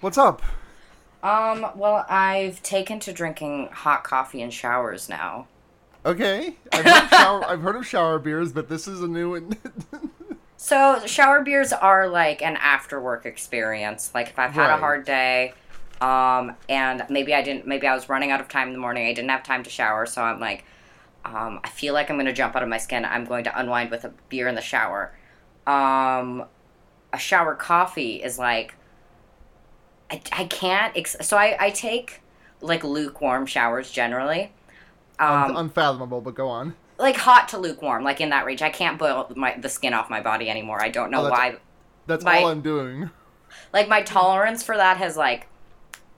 What's up? Um, well, I've taken to drinking hot coffee in showers now. Okay, I've heard, of shower, I've heard of shower beers, but this is a new one. So, shower beers are like an after work experience. Like if I've had Right. a hard day, um, and maybe I didn't, maybe I was running out of time in the morning, I didn't have time to shower, so I'm like, um, I feel like I'm gonna jump out of my skin. I'm going to unwind with a beer in the shower. Um, a shower coffee is like, I, I can't. Ex- so I, I take like lukewarm showers generally. Un- Um, unfathomable, but go on. like hot to lukewarm, like in that range. I can't boil my the skin off my body anymore. I don't know Oh, that's- why. That's my- all I'm doing. Like my tolerance for that has like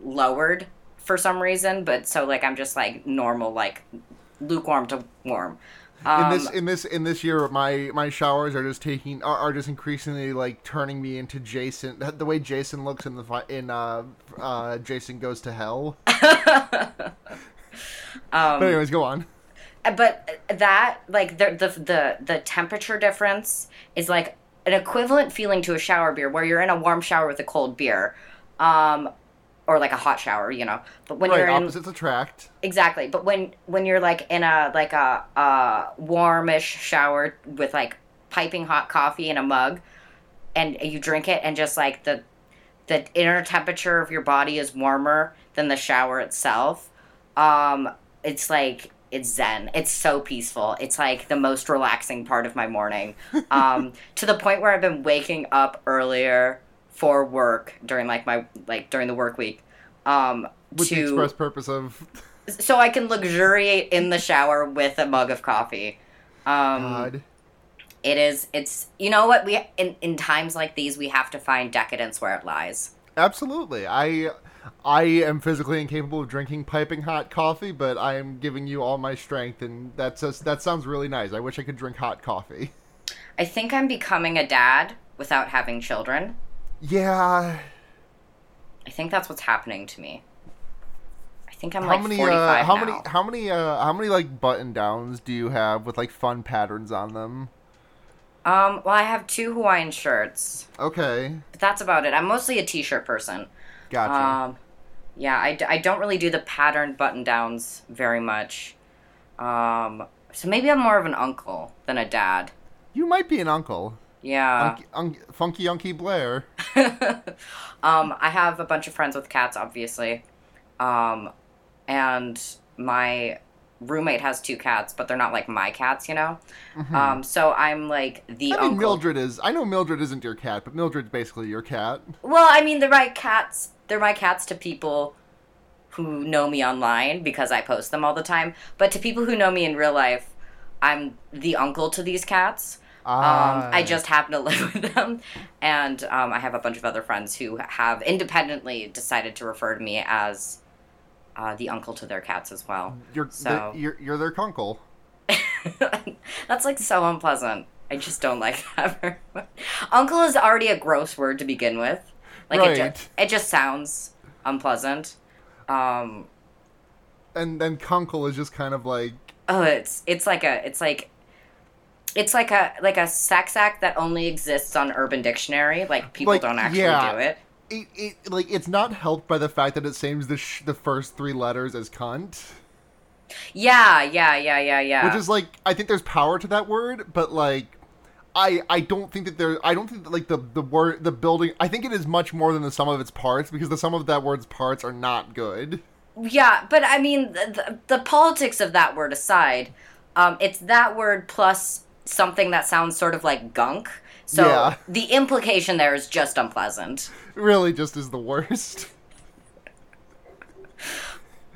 lowered for some reason, but so like I'm just like normal, like lukewarm to warm. Um, in this in this in this year, my my showers are just taking are, are just increasingly like turning me into Jason. The way Jason looks in the in uh uh Jason goes to hell. um, But anyways, go on. but that like the, the the the temperature difference is like an equivalent feeling to a shower beer where you're in a warm shower with a cold beer um or like a hot shower you know? But when Right, you're in opposites attract. exactly but when when you're like in a like a a warmish shower with like piping hot coffee in a mug and you drink it and just like the the inner temperature of your body is warmer than the shower itself um it's like it's zen. It's so peaceful. It's like the most relaxing part of my morning. Um to the point where i've been waking up earlier for work during like my like during the work week um With the to express purpose of so i can luxuriate in the shower with a mug of coffee um God. it is it's you know what we in, in times like these we have to find decadence where it lies Absolutely. I I am physically incapable of drinking piping hot coffee, but I am giving you all my strength, and that's just, that sounds really nice. I wish I could drink hot coffee. i think i'm becoming a dad without having children Yeah. i think that's what's happening to me i think i'm How like many? 45 Uh, how now. many? How many? Uh, how many like button downs do you have with like fun patterns on them? um well i have two hawaiian shirts Okay, but that's about it i'm mostly a t-shirt person gotcha. Um, yeah, I, d- I don't really do the patterned button downs very much. Um, so maybe I'm more of an uncle than a dad. you might be an uncle. Yeah. Unky, un- funky Unky Blair. um, I have a bunch of friends with cats, obviously. Um, and my roommate has two cats, but they're not like my cats, you know? Um, so I'm like the Mm-hmm. I mean, uncle. Mildred is. I know Mildred isn't your cat, but Mildred's basically your cat. Well, I mean, they're my cats. They're my cats to people who know me online because I post them all the time. But to people who know me in real life, I'm the uncle to these cats. Um, Ah. I just happen to live with them, and um, I have a bunch of other friends who have independently decided to refer to me as uh, the uncle to their cats as well. You're so- the, you're you're their uncle. That's like so unpleasant. I just don't like that very much. Uncle is already a gross word to begin with. Like it, Right. just, it just sounds unpleasant. Um, And then kunkle is just kind of like oh, it's it's like a it's like it's like a like a sex act that only exists on Urban Dictionary. Like people Like, don't actually yeah. do it. it, it like it's not helped by the fact that it saves the sh- the first three letters as cunt, Yeah, yeah, yeah, yeah, yeah. which is like I think there's power to that word, but like I I don't think that there I don't think that like the the word the building I think it is much more than the sum of its parts because the sum of that word's parts are not good. Yeah, but I mean, the, the, the politics of that word aside, um, it's that word plus something that sounds sort of like gunk. So Yeah. the implication there is just unpleasant. Really just is the worst.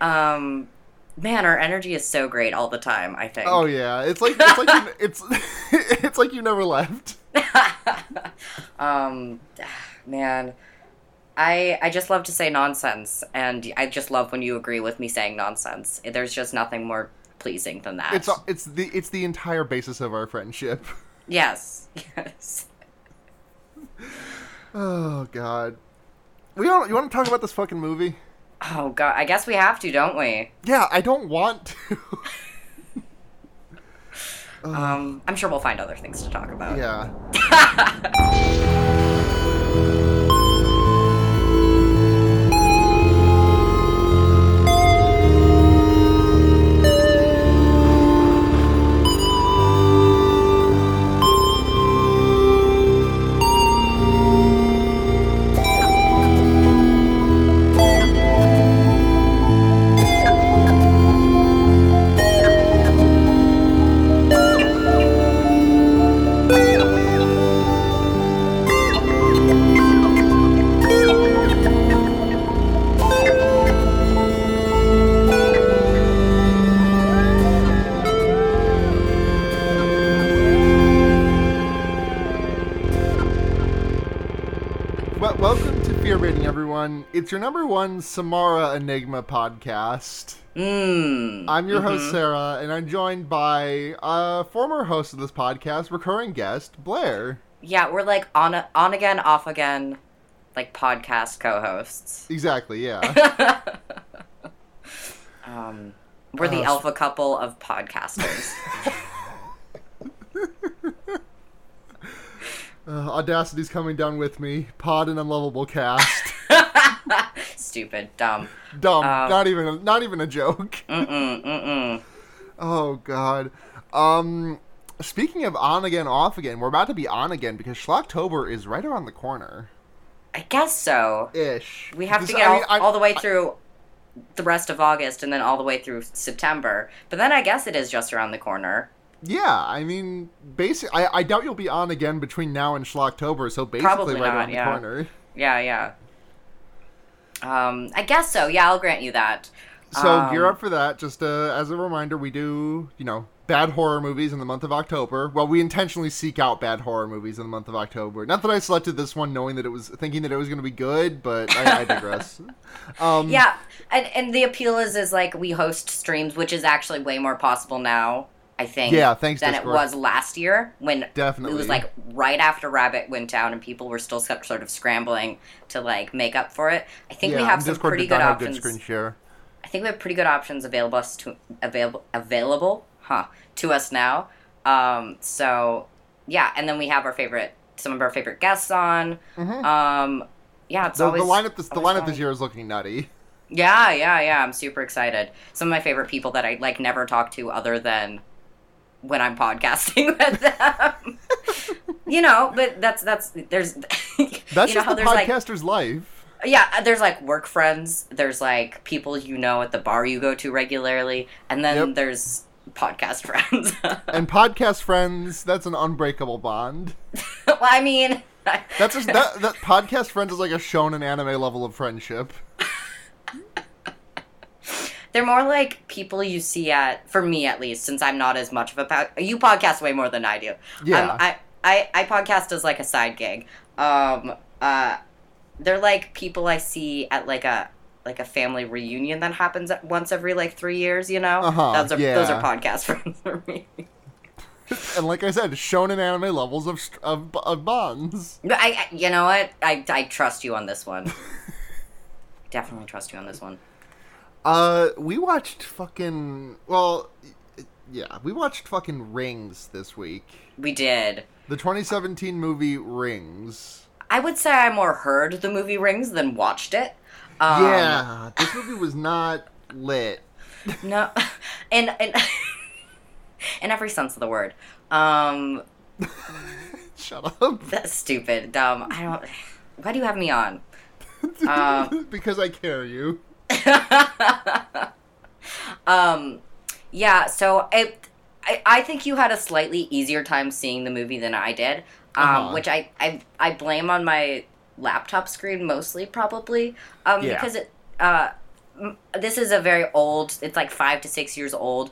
Um, man, our energy is so great all the time. I think. Oh yeah, it's like it's like you, it's it's like you never left. um, man, I I just love to say nonsense, and I just love when you agree with me saying nonsense. There's just nothing more pleasing than that. It's it's the it's the entire basis of our friendship. yes, yes. Oh god. We don't. You want to talk about this fucking movie? Oh god, I guess we have to, don't we? Yeah, I don't want to. Um, I'm sure we'll find other things to talk about. yeah. everyone. It's your number one Samara Enigma podcast. Mmm. I'm your host, Sarah, and I'm joined by a former host of this podcast, recurring guest, Blair. Yeah, we're like on on again, off again, like podcast co-hosts. Exactly, yeah. Um, we're the Uh, alpha couple of podcasters. uh, Audacity's coming down with me. Pod and unlovable cast. Stupid, dumb. Dumb. Um, not even. A, not even a joke. Mm-mm, mm-mm. Oh God. Um. Speaking of on again, off again, we're about to be on again because Schlocktober is right around the corner. I guess so. Ish. We have to get I all, mean, I- all the way through the rest of August and then all the way through September. But then I guess it is just around the corner. Yeah, I mean, basically, I, I doubt you'll be on again between now and Schlocktober, so basically Probably right not, around yeah. the corner. Yeah, yeah. Um, I guess so. Yeah, I'll grant you that. So Um, gear up for that. Just uh, as a reminder, we do you know bad horror movies in the month of October. Well, we intentionally seek out bad horror movies in the month of October. Not that I selected this one knowing that it was thinking that it was going to be good, but I, I digress. um, Yeah, and and the appeal is is like we host streams, which is actually way more possible now. I think. Yeah, thanks, Than Discord. it was last year when definitely it was like right after Rabbit went down and people were still sort of scrambling to like make up for it. I think we have some Discord pretty good options. good screen share. I think we have pretty good options available us to available available, huh, to us now. Um, so yeah, and then we have our favorite some of our favorite guests on. Mhm. Um, yeah, it's The, always the lineup this the lineup this year is looking nutty. Yeah, yeah, yeah. I'm super excited. Some of my favorite people that I like never talk to other than when I'm podcasting with them. you know, but that's that's there's That's you know just how the there's like podcaster's life. yeah, uh, there's like work friends, there's like people you know at the bar you go to regularly, and then Yep. there's podcast friends. And podcast friends, that's an unbreakable bond. well, I mean, That's just that that podcast friends is like a shonen anime level of friendship. They're more like people you see at for me at least since i'm not as much of a you podcast way more than i do. Yeah. um, I, I i podcast as like a side gig. Um uh they're like people i see at like a like a family reunion that happens at once every like three years you know? Uh-huh, those are those are podcast friends for me. And like I said, shonen anime levels of of, of bonds. I, I you know what? I i trust you on this one. Definitely trust you on this one Uh, we watched fucking well, yeah, we watched fucking Rings this week. we did The 2017 movie Rings. i would say i more heard the movie rings than watched it um, yeah, this movie was not lit. No, and and in every sense of the word. Um, Shut up. that's stupid, dumb. I don't. Why do you have me on? Um, because I care you. um, yeah. So it, I, I think you had a slightly easier time seeing the movie than I did, um, Uh-huh. which I, I I blame on my laptop screen mostly, probably, um, Yeah. because it. Uh, m- this is a very old. It's like five to six years old.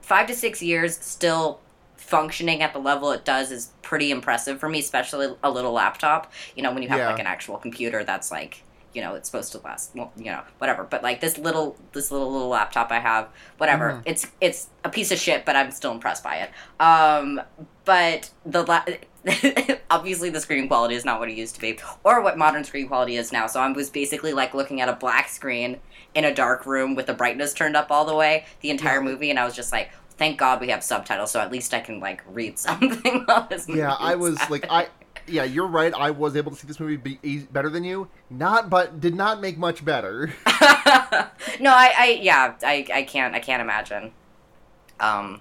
Five to six years still functioning at the level it does is pretty impressive for me, especially a little laptop. You know, when you have Yeah. like an actual computer that's like you know it's supposed to last well, you know whatever but like this little this little little laptop i have whatever Mhm. it's it's a piece of shit but i'm still impressed by it um but the la- obviously the screen quality is not what it used to be or what modern screen quality is now so i was basically like looking at a black screen in a dark room with the brightness turned up all the way the entire Yeah. movie and i was just like thank god we have subtitles so at least i can like read something while this movie Yeah, I was like I. Yeah, you're right. I was able to see this movie be e- better than you. Not, but did not make much better. no, I, I, yeah, I, I can't, I can't imagine. Um,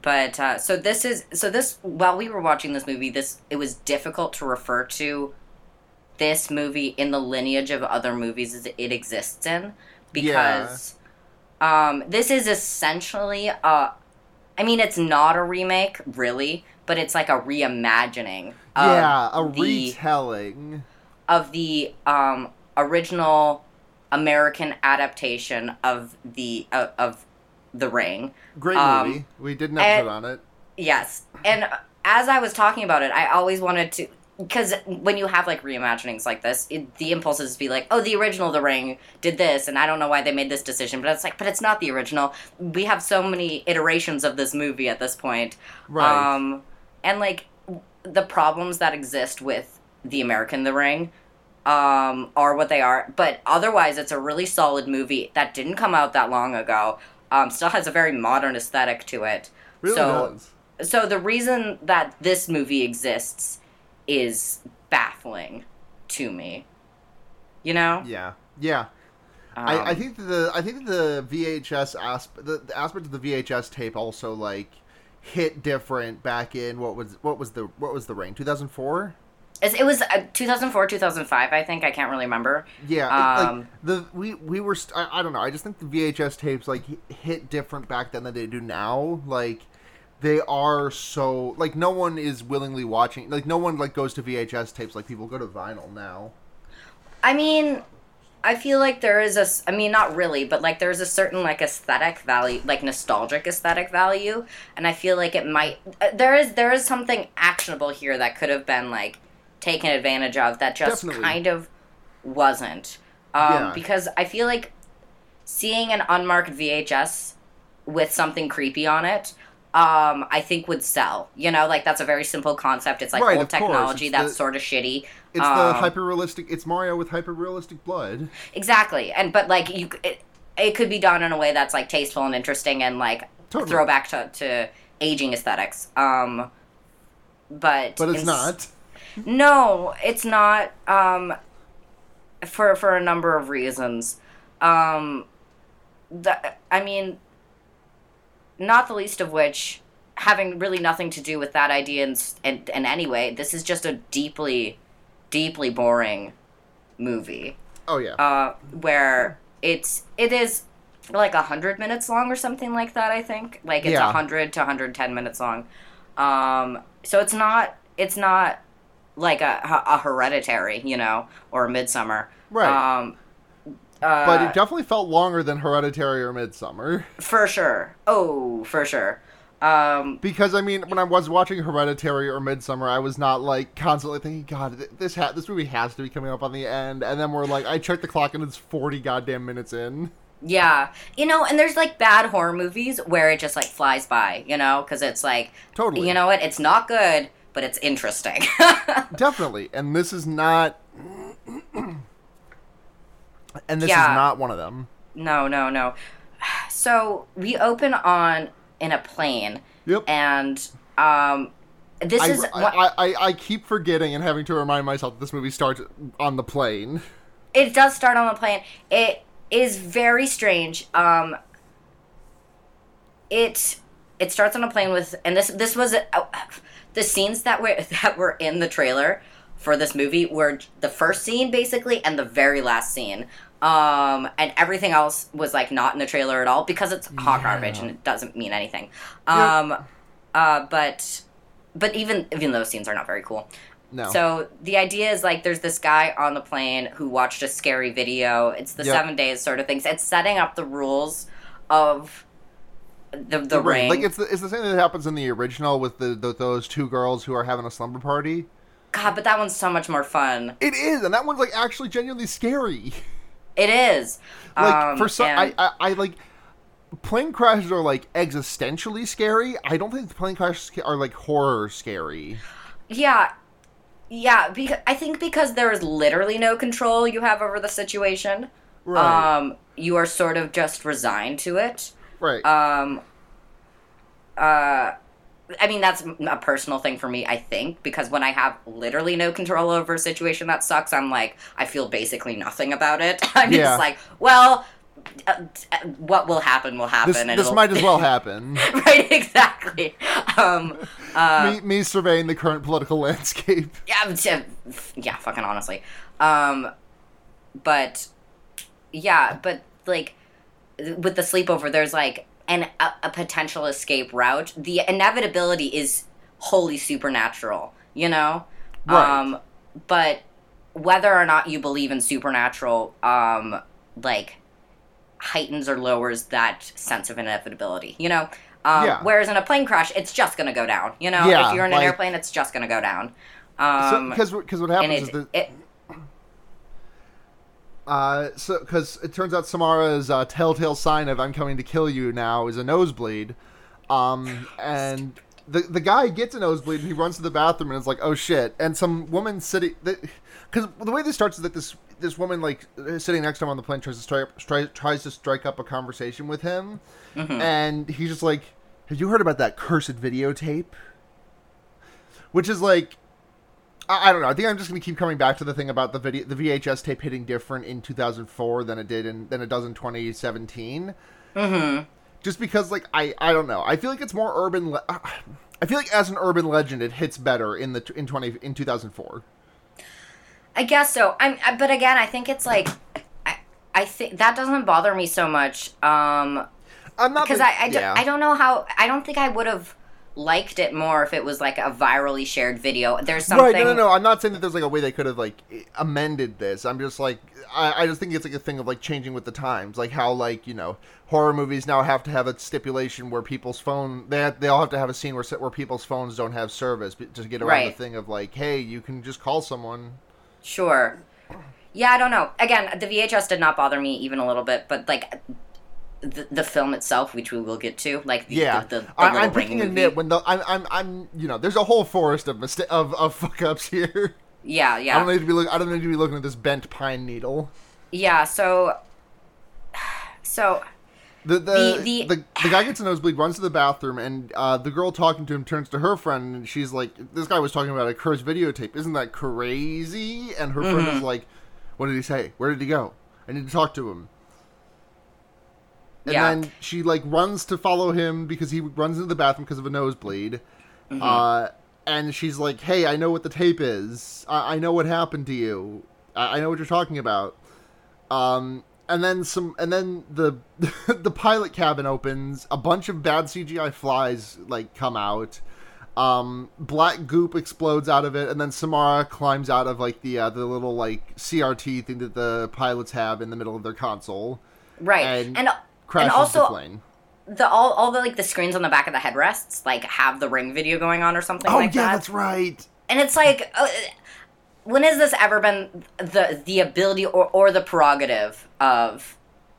but uh, so this is, so this while we were watching this movie, this it was difficult to refer to this movie in the lineage of other movies as it exists in because um, this is essentially uh I mean, it's not a remake, really, but it's like a reimagining. Of yeah, a the, retelling. of the um, original American adaptation of the uh, of the Ring. Great um, movie. We did an and- episode on it. Yes, and as I was talking about it, I always wanted to. because when you have like reimaginings like this, it, the impulse is to be like, oh, the original The Ring did this, and I don't know why they made this decision, but it's like, but it's not the original. We have so many iterations of this movie at this point, Right. Um, and like the problems that exist with the American The Ring um, are what they are, but otherwise, it's a really solid movie that didn't come out that long ago. Um, still has a very modern aesthetic to it. really so, does. so the reason that this movie exists is baffling to me. You know? Yeah. Yeah. Um, I, I think the I think the VHS aspect the, the aspect of the VHS tape also like hit different back in what was what was the what was the ring 2004 it was uh, 2004, 2005, I think. I can't really remember. yeah Um, like the we we were st- I, I don't know. I just think the VHS tapes like hit different back then than they do now. Like they are so like no one is willingly watching like no one like goes to VHS tapes like people go to vinyl now. I mean, I feel like there is a, I mean, not really, but like there's a certain like aesthetic value, like nostalgic aesthetic value, and I feel like it might, uh, there is, there is something actionable here that could have been like taken advantage of that just Definitely. kind of wasn't. Um, Yeah. Because I feel like seeing an unmarked VHS with something creepy on it. Um, I think would sell. You know, like that's a very simple concept. It's like Right, old technology that's the- sort of shitty. it's Um, the hyper realistic it's Mario with hyper realistic blood Exactly, and but like you, it, it could be done in a way that's like tasteful and interesting and like Totally. throwback to, to aging aesthetics. Um, but but it's not No, it's not. Um, for for a number of reasons. Um, the, I mean, not the least of which having really nothing to do with that idea in, s- in, in any way. This is just a deeply, deeply boring movie oh yeah uh, where it's it is like a hundred minutes long or something like that. I think like it's a Yeah. hundred to hundred ten minutes long. Um, so it's not it's not like a, a hereditary, you know, or a midsummer. Right. Um, uh, but it definitely felt longer than Hereditary or Midsummer. for sure. Oh, for sure. Um, Because I mean, when I was watching Hereditary or Midsummer, I was not like constantly thinking, "God, this ha- this movie has to be coming up on the end." And then we're like, I checked the clock and it's forty goddamn minutes in. yeah, you know, and there's like bad horror movies where it just like flies by, you know, because it's like, Totally, you know what, it's not good, but it's interesting. definitely. And this is not. And this Yeah. is not one of them. No, no, no. So we open on in a plane, Yep. and um, this I, is I, I, I keep forgetting and having to remind myself that this movie starts on the plane. it does start on the plane. It is very strange. Um, it it starts on a plane with, and this this was uh, the scenes that were that were in the trailer for this movie were the first scene basically and the very last scene. Um, and everything else was like not in the trailer at all because it's hot garbage and it doesn't mean anything. Yeah. Um, uh, but but even even those scenes are not very cool. No. So the idea is like there's this guy on the plane who watched a scary video. It's the Yep. seven days sort of things. It's setting up the rules of the the, ring. Like it's the, it's the same thing that happens in the original with the, the those two girls who are having a slumber party. God, but that one's so much more fun. It is, and that one's like actually genuinely scary. It is. Like um, for some, and- I, I I like plane crashes are like existentially scary. I don't think plane crashes are like horror scary. yeah, yeah. Because I think because there is literally no control you have over the situation. Right. Um, you are sort of just resigned to it. right. Um, uh, I mean, that's a personal thing for me, I think, because when I have literally no control over a situation that sucks, I'm like, I feel basically nothing about it. I'm Yeah. just like, well, uh, uh, what will happen will happen. this and this might as well happen. right, exactly. Um, uh, me, me surveying the current political landscape. yeah, yeah, fucking honestly. Um, but yeah, but like with the sleepover, there's like an a, a potential escape route. The inevitability is wholly supernatural, you know. Right. Um, but whether or not you believe in supernatural, um, like heightens or lowers that sense of inevitability, you know. Um, Yeah. Whereas in a plane crash, it's just gonna go down. You know, Yeah, if you're in an like- airplane, it's just gonna go down. Um, Because because what happens is it, that it uh, so because it turns out Samara's uh, telltale sign of "I'm coming to kill you" now is a nosebleed, um, and the the guy gets a nosebleed and he runs to the bathroom and is like, "Oh shit!" And some woman sitting because the way this starts is that this this woman like sitting next to him on the plane tries to strike stri- tries to strike up a conversation with him, and he's just like, "Have you heard about that cursed videotape?" Which is like I, I don't know. I think I'm just going to keep coming back to the thing about the video, the VHS tape hitting different in 2004 than it did in than it does in 2017. mm-hmm. Just because, like, I I don't know. I feel like it's more urban. Le- I feel like as an urban legend, it hits better in the in 20 in 2004. I guess so. I'm, but again, I think it's like, I, I think that doesn't bother me so much. Um, I'm not because big- I, I, do, yeah. I don't know how. I don't think I would have liked it more if it was like a virally shared video. There's something. Right, no, no, no. I'm not saying that there's like a way they could have like amended this. I'm just like, I, I just think it's like a thing of like changing with the times, like how like you know horror movies now have to have a stipulation where people's phone they have, they all have to have a scene where where people's phones don't have service to get around Right. the thing of like, hey, you can just call someone. Sure. Yeah, I don't know. Again, the VHS did not bother me even a little bit, but like the, the film itself, which we will get to, like the, Yeah, the, the, the I, I'm ring picking a nit when the I'm I'm I'm you know there's a whole forest of mista- of of fuck ups here. Yeah, yeah. I don't need to be look, I don't need to be looking at this bent pine needle. yeah. So, so The the, The- the, the- guy gets a nosebleed, runs to the bathroom, and uh, the girl talking to him turns to her friend, and she's like, "This guy was talking about a cursed videotape. Isn't that crazy?" And her friend Mm-hmm. is like, "What did he say? Where did he go? I need to talk to him." And Yeah. then she like runs to follow him because he runs into the bathroom because of a nosebleed. Mm-hmm. Uh, and she's like, "Hey, I know what the tape is. I, I know what happened to you. I, I know what you're talking about." Um, and then some, and then the the pilot cabin opens. A bunch of bad CGI flies like come out. Um, black goop explodes out of it, and then Samara climbs out of like the uh, the little like CRT thing that the pilots have in the middle of their console. right, And and Crashes and also the plane. the all all the like the screens on the back of the headrests like have the ring video going on or something Oh like yeah, that. that's right. and it's like uh, when has this ever been the the ability or, or the prerogative of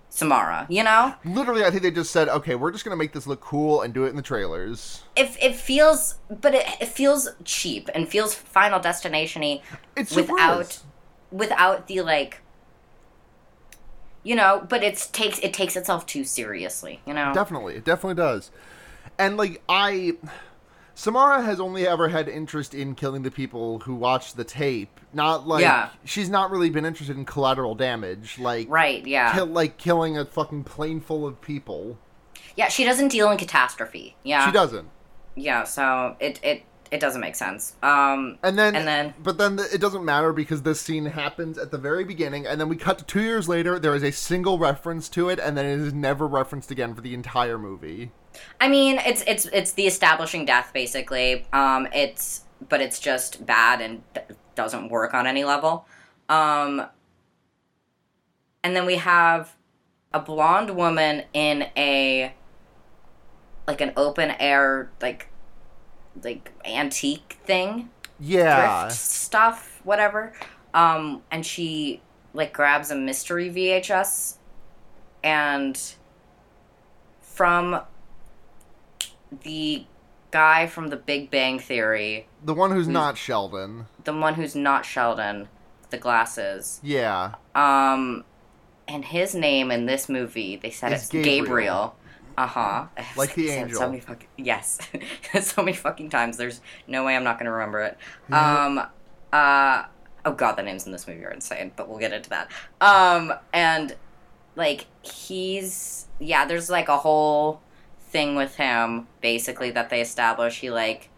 samara you know Literally, I think they just said, "Okay, we're just gonna make this look cool and do it in the trailers." if it feels but it, it feels cheap and feels final destination-y It's without without the like you know but it's takes it takes itself too seriously you know Definitely, it definitely does. And like I, Samara has only ever had interest in killing the people who watch the tape. Not like Yeah. she's not really been interested in collateral damage, like right yeah kill, like killing a fucking plane full of people. yeah she doesn't deal in catastrophe yeah She doesn't. yeah so it it it doesn't make sense um And then, And then- but then it doesn't matter because this scene happens at the very beginning, and then we cut to two years later. There is a single reference to it, and then it is never referenced again for the entire movie. I mean, it's it's it's the establishing death basically. Um, it's but it's just bad and doesn't work on any level. Um, and then we have a blonde woman in a like an open air like like antique thing Yeah, thrift stuff, whatever. Um, and she like grabs a mystery VHS, and from the guy from The Big Bang Theory, the one Hmm. who's not Sheldon. the one who's not Sheldon, the glasses. Yeah, Um, and his name in this movie, they said It's it's Gabriel. Gabriel. Uh huh. Like the angel. So many fucking yes, so many fucking times. There's no way I'm not gonna remember it. Yeah. Um, uh, oh god, the names in this movie are insane, but we'll get into that. Um, and like he's yeah, there's like a whole thing with him basically that they establish. He like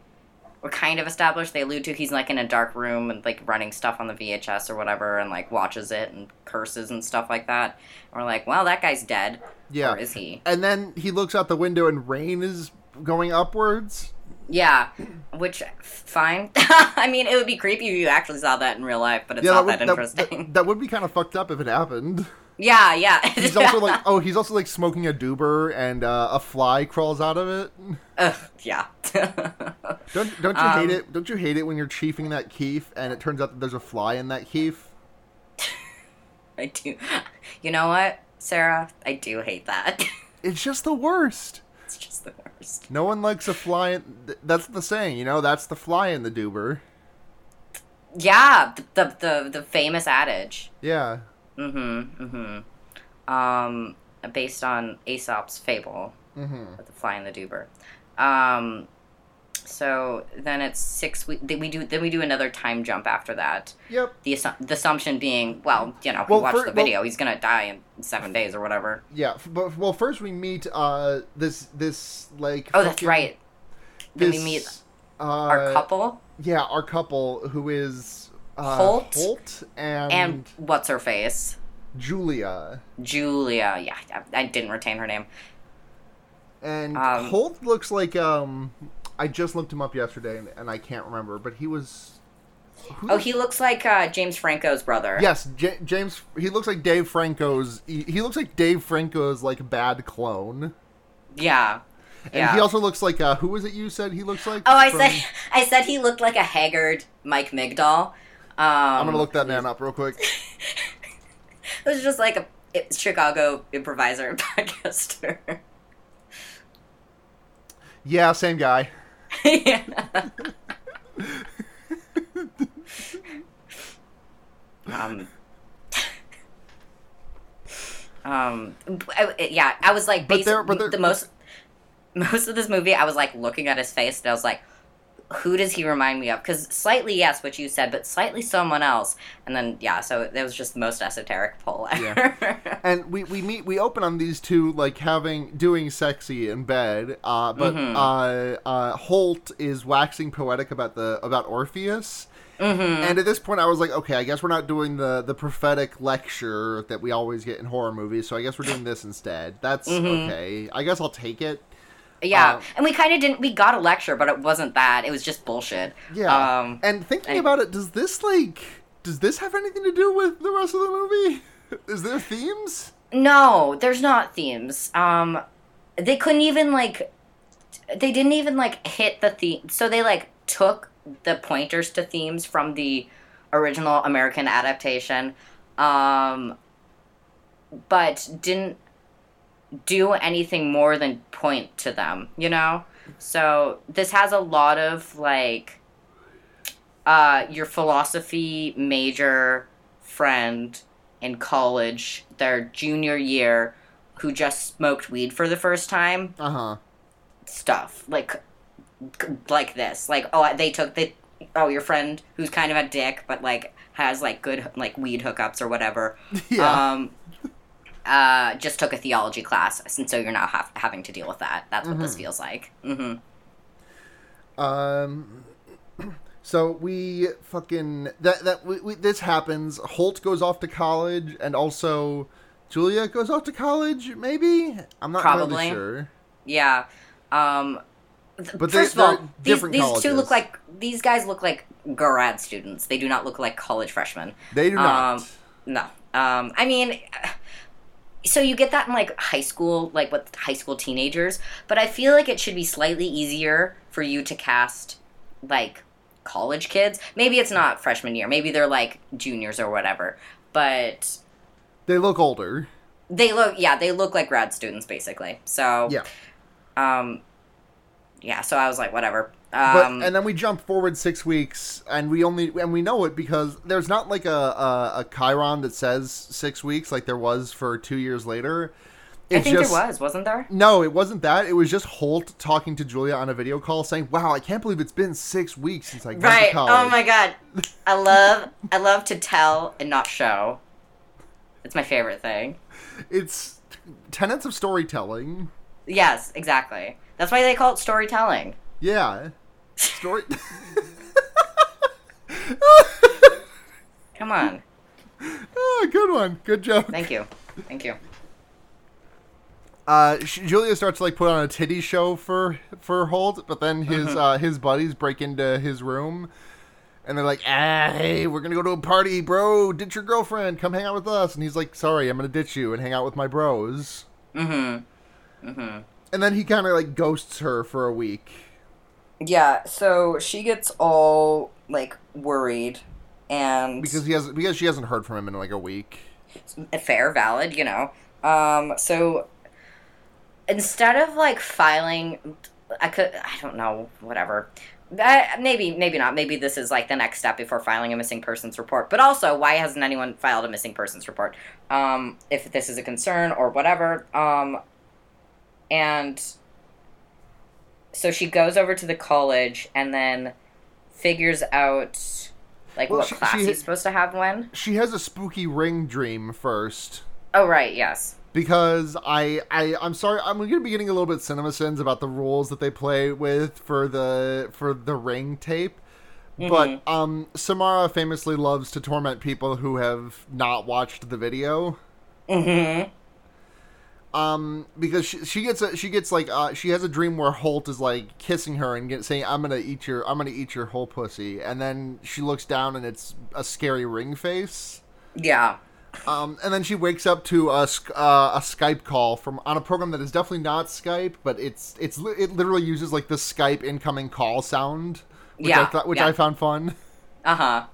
or kind of established. They allude to he's like in a dark room and like running stuff on the VHS or whatever, and like watches it and curses and stuff like that. And we're like, well, that guy's dead. yeah. Or is he? And then he looks out the window and rain is going upwards. Yeah, which fine. I mean, it would be creepy if you actually saw that in real life, but it's not that, would, interesting. That, that would be kind of fucked up if it happened. Yeah, yeah. He's also like, oh, he's also like smoking a doober, and uh, a fly crawls out of it. Ugh, yeah. Don't don't you Um, hate it? Don't you hate it when you're chiefing that keef and it turns out that there's a fly in that keef? I do. You know what, Sarah? I do hate that. It's just the worst. it's just the worst. No one likes a fly. In, th- that's the saying, you know. That's the fly in the doober. Yeah, the the, the famous adage. Yeah. Mm-hmm. Mm-hmm. Um, based on Aesop's fable Mm-hmm. with the fly and the duber. Um, so then it's six weeks. We do then we do another time jump after that. Yep. The assu- the assumption being, well, you know, Well, we watch the well- video. he's gonna die in seven days or whatever. Yeah. But well, first we meet uh this this like. Oh, that's right. Then we meet uh, our couple Yeah, our couple who is uh, Holt Holt and, and what's her face, Julia. Julia. Yeah, I, I didn't retain her name. And Um, Holt looks like um I just looked him up yesterday and, and I can't remember, but he was Oh, he looks like uh, James Franco's brother. Yes, J- James he looks like Dave Franco's he, he looks like Dave Franco's like bad clone. Yeah. And yeah. he also looks like uh who was it you said he looks like? Oh, I from- said I said he looked like a haggard Mike Migdal. Um, I'm gonna look that man up real quick. It was just like a Chicago improviser and podcaster. Yeah, same guy. yeah. um. Um. I- yeah, I was like, But there- but there- the most, most of this movie, I was like looking at his face, and I was like, who does he remind me of? Because slightly, yes, what you said, but slightly someone else. And then, yeah, so that was just the most esoteric pull ever. And we, we meet we open on these two like having doing sexy in bed, uh, but Mhm. uh, uh, Holt is waxing poetic about the about Orpheus. hmm And at this point, I was like, okay, I guess we're not doing the the prophetic lecture that we always get in horror movies. So I guess we're doing this instead. That's Mhm. okay. I guess I'll take it. Yeah, Um, and we kind of didn't. We got a lecture, but it wasn't that. It was just bullshit. Yeah. Um, and thinking I- about it, does this like does this have anything to do with the rest of the movie? Is there themes? no, there's not themes. Um, they couldn't even like. They didn't even like hit the theme. So they like took the pointers to themes from the original American adaptation, um, but didn't do anything more than point to them. You know. So this has a lot of like uh, your philosophy major friend in college, their junior year, who just smoked weed for the first time, Uh huh. stuff like like this. Like oh, they took the oh your friend who's kind of a dick, but like has like good like weed hookups or whatever. Yeah. Um, uh, just took a theology class, and so you're now ha- having to deal with that. That's what this feels like. hmm Um. So we fucking that that we, we, this happens. Holt goes off to college, and also Julia goes off to college. Maybe I'm not Probably. really sure. Yeah. Um, th- But first of all, these, these two look like these guys look like grad students. They do not look like college freshmen. They do not. Um, No. Um, I mean, so you get that in like high school, like with high school teenagers, but I feel like it should be slightly easier for you to cast like college kids. Maybe it's not freshman year. Maybe they're like juniors or whatever. But they look older. they look, yeah, they look like grad students basically. So Yeah. um, yeah. So I was like, whatever. But Um, and then we jump forward six weeks, and we only and we know it because there's not like a a, a chyron that says six weeks like there was for two years later. I think just, there was, wasn't there? No, it wasn't that. It was just Holt talking to Julia on a video call, saying, "Wow, I can't believe it's been six weeks since I got to Right. college." Oh my god. I love I love to tell and not show. It's my favorite thing. It's tenets of storytelling. Yes, exactly. That's why they call it storytelling. Yeah, story. Come on. oh, good one. Good joke. Thank you. Thank you. uh, Julia starts to like put on a titty show for for Holt, but then his Mm-hmm. uh, his buddies break into his room, And they're like, ah, hey, we're gonna go to a party, bro. Ditch your girlfriend. Come hang out with us. And he's like, sorry, I'm gonna ditch you and hang out with my bros. Mm-hmm. Mm-hmm. And then he kind of like ghosts her for a week. Yeah, so she gets all like worried and because he has because she hasn't heard from him in like a week. fair, valid, you know. Um, so instead of like filing, I could, I don't know, whatever. I, maybe, maybe not. Maybe this is like the next step before filing a missing persons report. But also, why hasn't anyone filed a missing persons report? Um, if this is a concern or whatever. Um, and so she goes over to the college and then figures out like Well, what she- class she- he's supposed to have when. She has a spooky ring dream first. Oh right, yes. because I, I I'm sorry I'm going to be getting a little bit CinemaSins about the rules that they play with for the for the ring tape. But um Samara famously loves to torment people who have not watched the video. Mm-hmm. Um because she, she gets a, she gets like uh she has a dream where Holt is like kissing her and get, saying I'm going to eat your I'm to eat your whole pussy and then she looks down and it's a scary ring face. Yeah. Um, and then she wakes up to a, uh, a Skype call from on a program that is definitely not Skype, but it's it's it literally uses like the Skype incoming call sound, which I Yeah, which yeah. I found fun. Uh huh.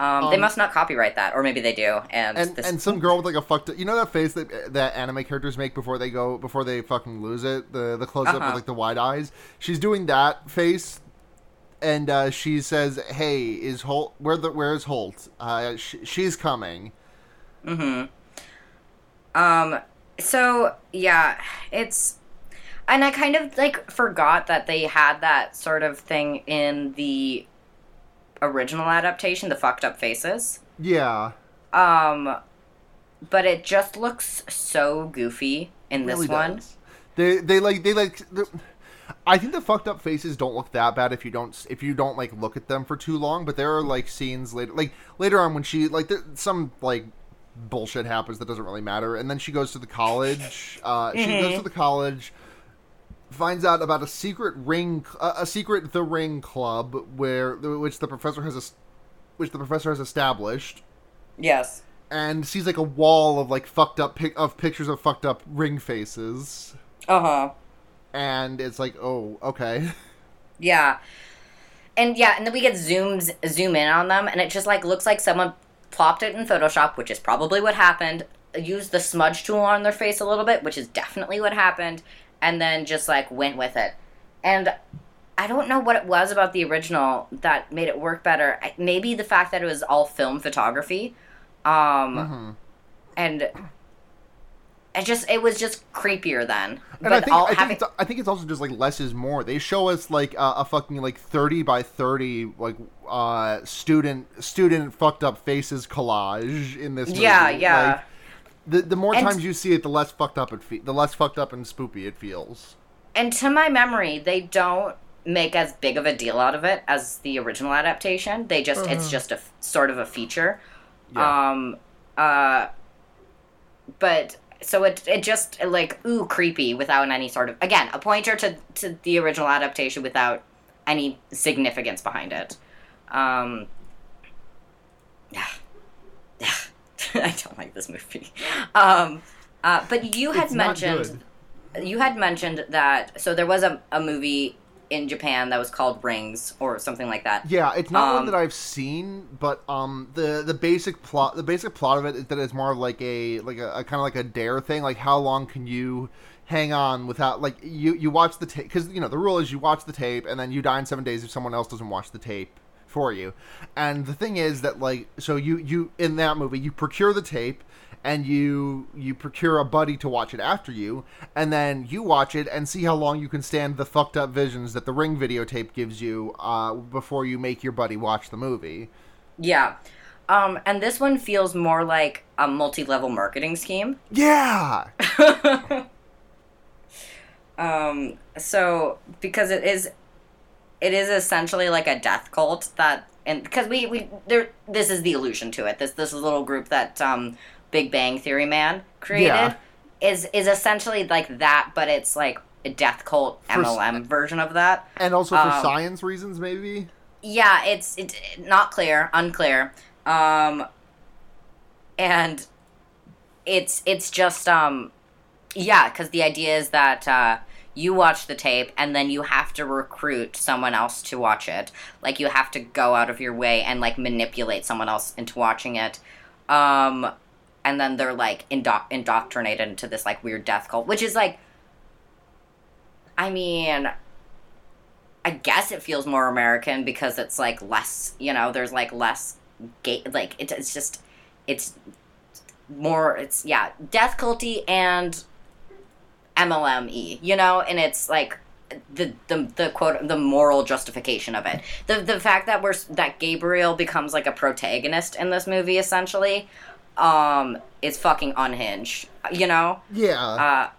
Um, they Um, must not copyright that, or maybe they do. And, And this, and some girl with like a fucked you know that face that that anime characters make before they go before they fucking lose it the the close up Uh-huh. with like the wide eyes. She's doing that face. And uh, she says, "Hey, is Holt? Where the where is Holt? Uh, sh- she's coming." Mm-hmm. Um. So yeah, it's, and I kind of like forgot that they had that sort of thing in the original adaptation, the fucked up faces. Yeah, Um, but it just looks so goofy in this really one. does. They they like they like. I think the fucked up faces don't look that bad if you don't if you don't like look at them for too long. But there are like scenes later, like later on when she like there, some like bullshit happens that doesn't really matter, and then she goes to the college. Uh, She goes to the college, finds out about a secret ring, a, a secret the ring club where which the professor has which the professor has established Yes. and sees like a wall of like fucked up pic- of pictures of fucked up ring faces Uh huh. and it's like oh okay Yeah. And yeah, and then we get zooms zoom in on them and it just like looks like someone plopped it in Photoshop, which is probably what happened. Used the smudge tool on their face a little bit, which is definitely what happened, and then just like went with it. And I don't know what it was about the original that made it work better. I- Maybe the fact that it was all film photography. Um Mhm. and it just it was just creepier then. and I think, all I, think having it's, I think it's also just like less is more they show us like a, a fucking like 30 by 30 like uh student student fucked up faces collage in this movie. Yeah, yeah. Like, the, the more And- times you see it the less fucked up it fe- the less fucked up and spoopy it feels and to my memory, they don't make as big of a deal out of it as the original adaptation. They just it's just a f- sort of a feature. Yeah. Um uh but so it it just like ooh creepy without any sort of again, a pointer to to the original adaptation without any significance behind it. Um I don't like this movie. Um uh, but you had It's mentioned you had mentioned that so there was a, a movie in Japan that was called Rings or something like that. Yeah, it's not one Um, that I've seen, but um, the the basic plot the basic plot of it is that it's more of like a like a, a kind of like a dare thing. Like how long can you hang on without like you you watch the tape because you know the rule is you watch the tape and then you die in seven days if someone else doesn't watch the tape for you. And the thing is that like so you you in that movie you procure the tape and you you procure a buddy to watch it after you and then you watch it and see how long you can stand the fucked up visions that the ring videotape gives you uh, before you make your buddy watch the movie Yeah. Um, and this one feels more like a multi-level marketing scheme. yeah Um, so because it is, it is essentially like a death cult that, and because we we there, this is the allusion to it. This this little group that um, Big Bang Theory man created Yeah. is is essentially like that, but it's like a death cult For MLM version of that. and also for Um, science reasons maybe yeah, it's it's not clear, unclear. Um and it's it's just um yeah, cuz the idea is that uh you watch the tape and then you have to recruit someone else to watch it. Like you have to go out of your way and like manipulate someone else into watching it. Um and then they're like indo- indoctrinated into this like weird death cult, which is like I mean, I guess it feels more American because it's like less, you know, there's like less gay, like it, it's just, it's more, it's, yeah, death culty and MLME, you know, and it's like the, the, the quote, the moral justification of it. The, the fact that we're, that Gabriel becomes like a protagonist in this movie essentially, um, is fucking unhinged, you know? Yeah. Uh,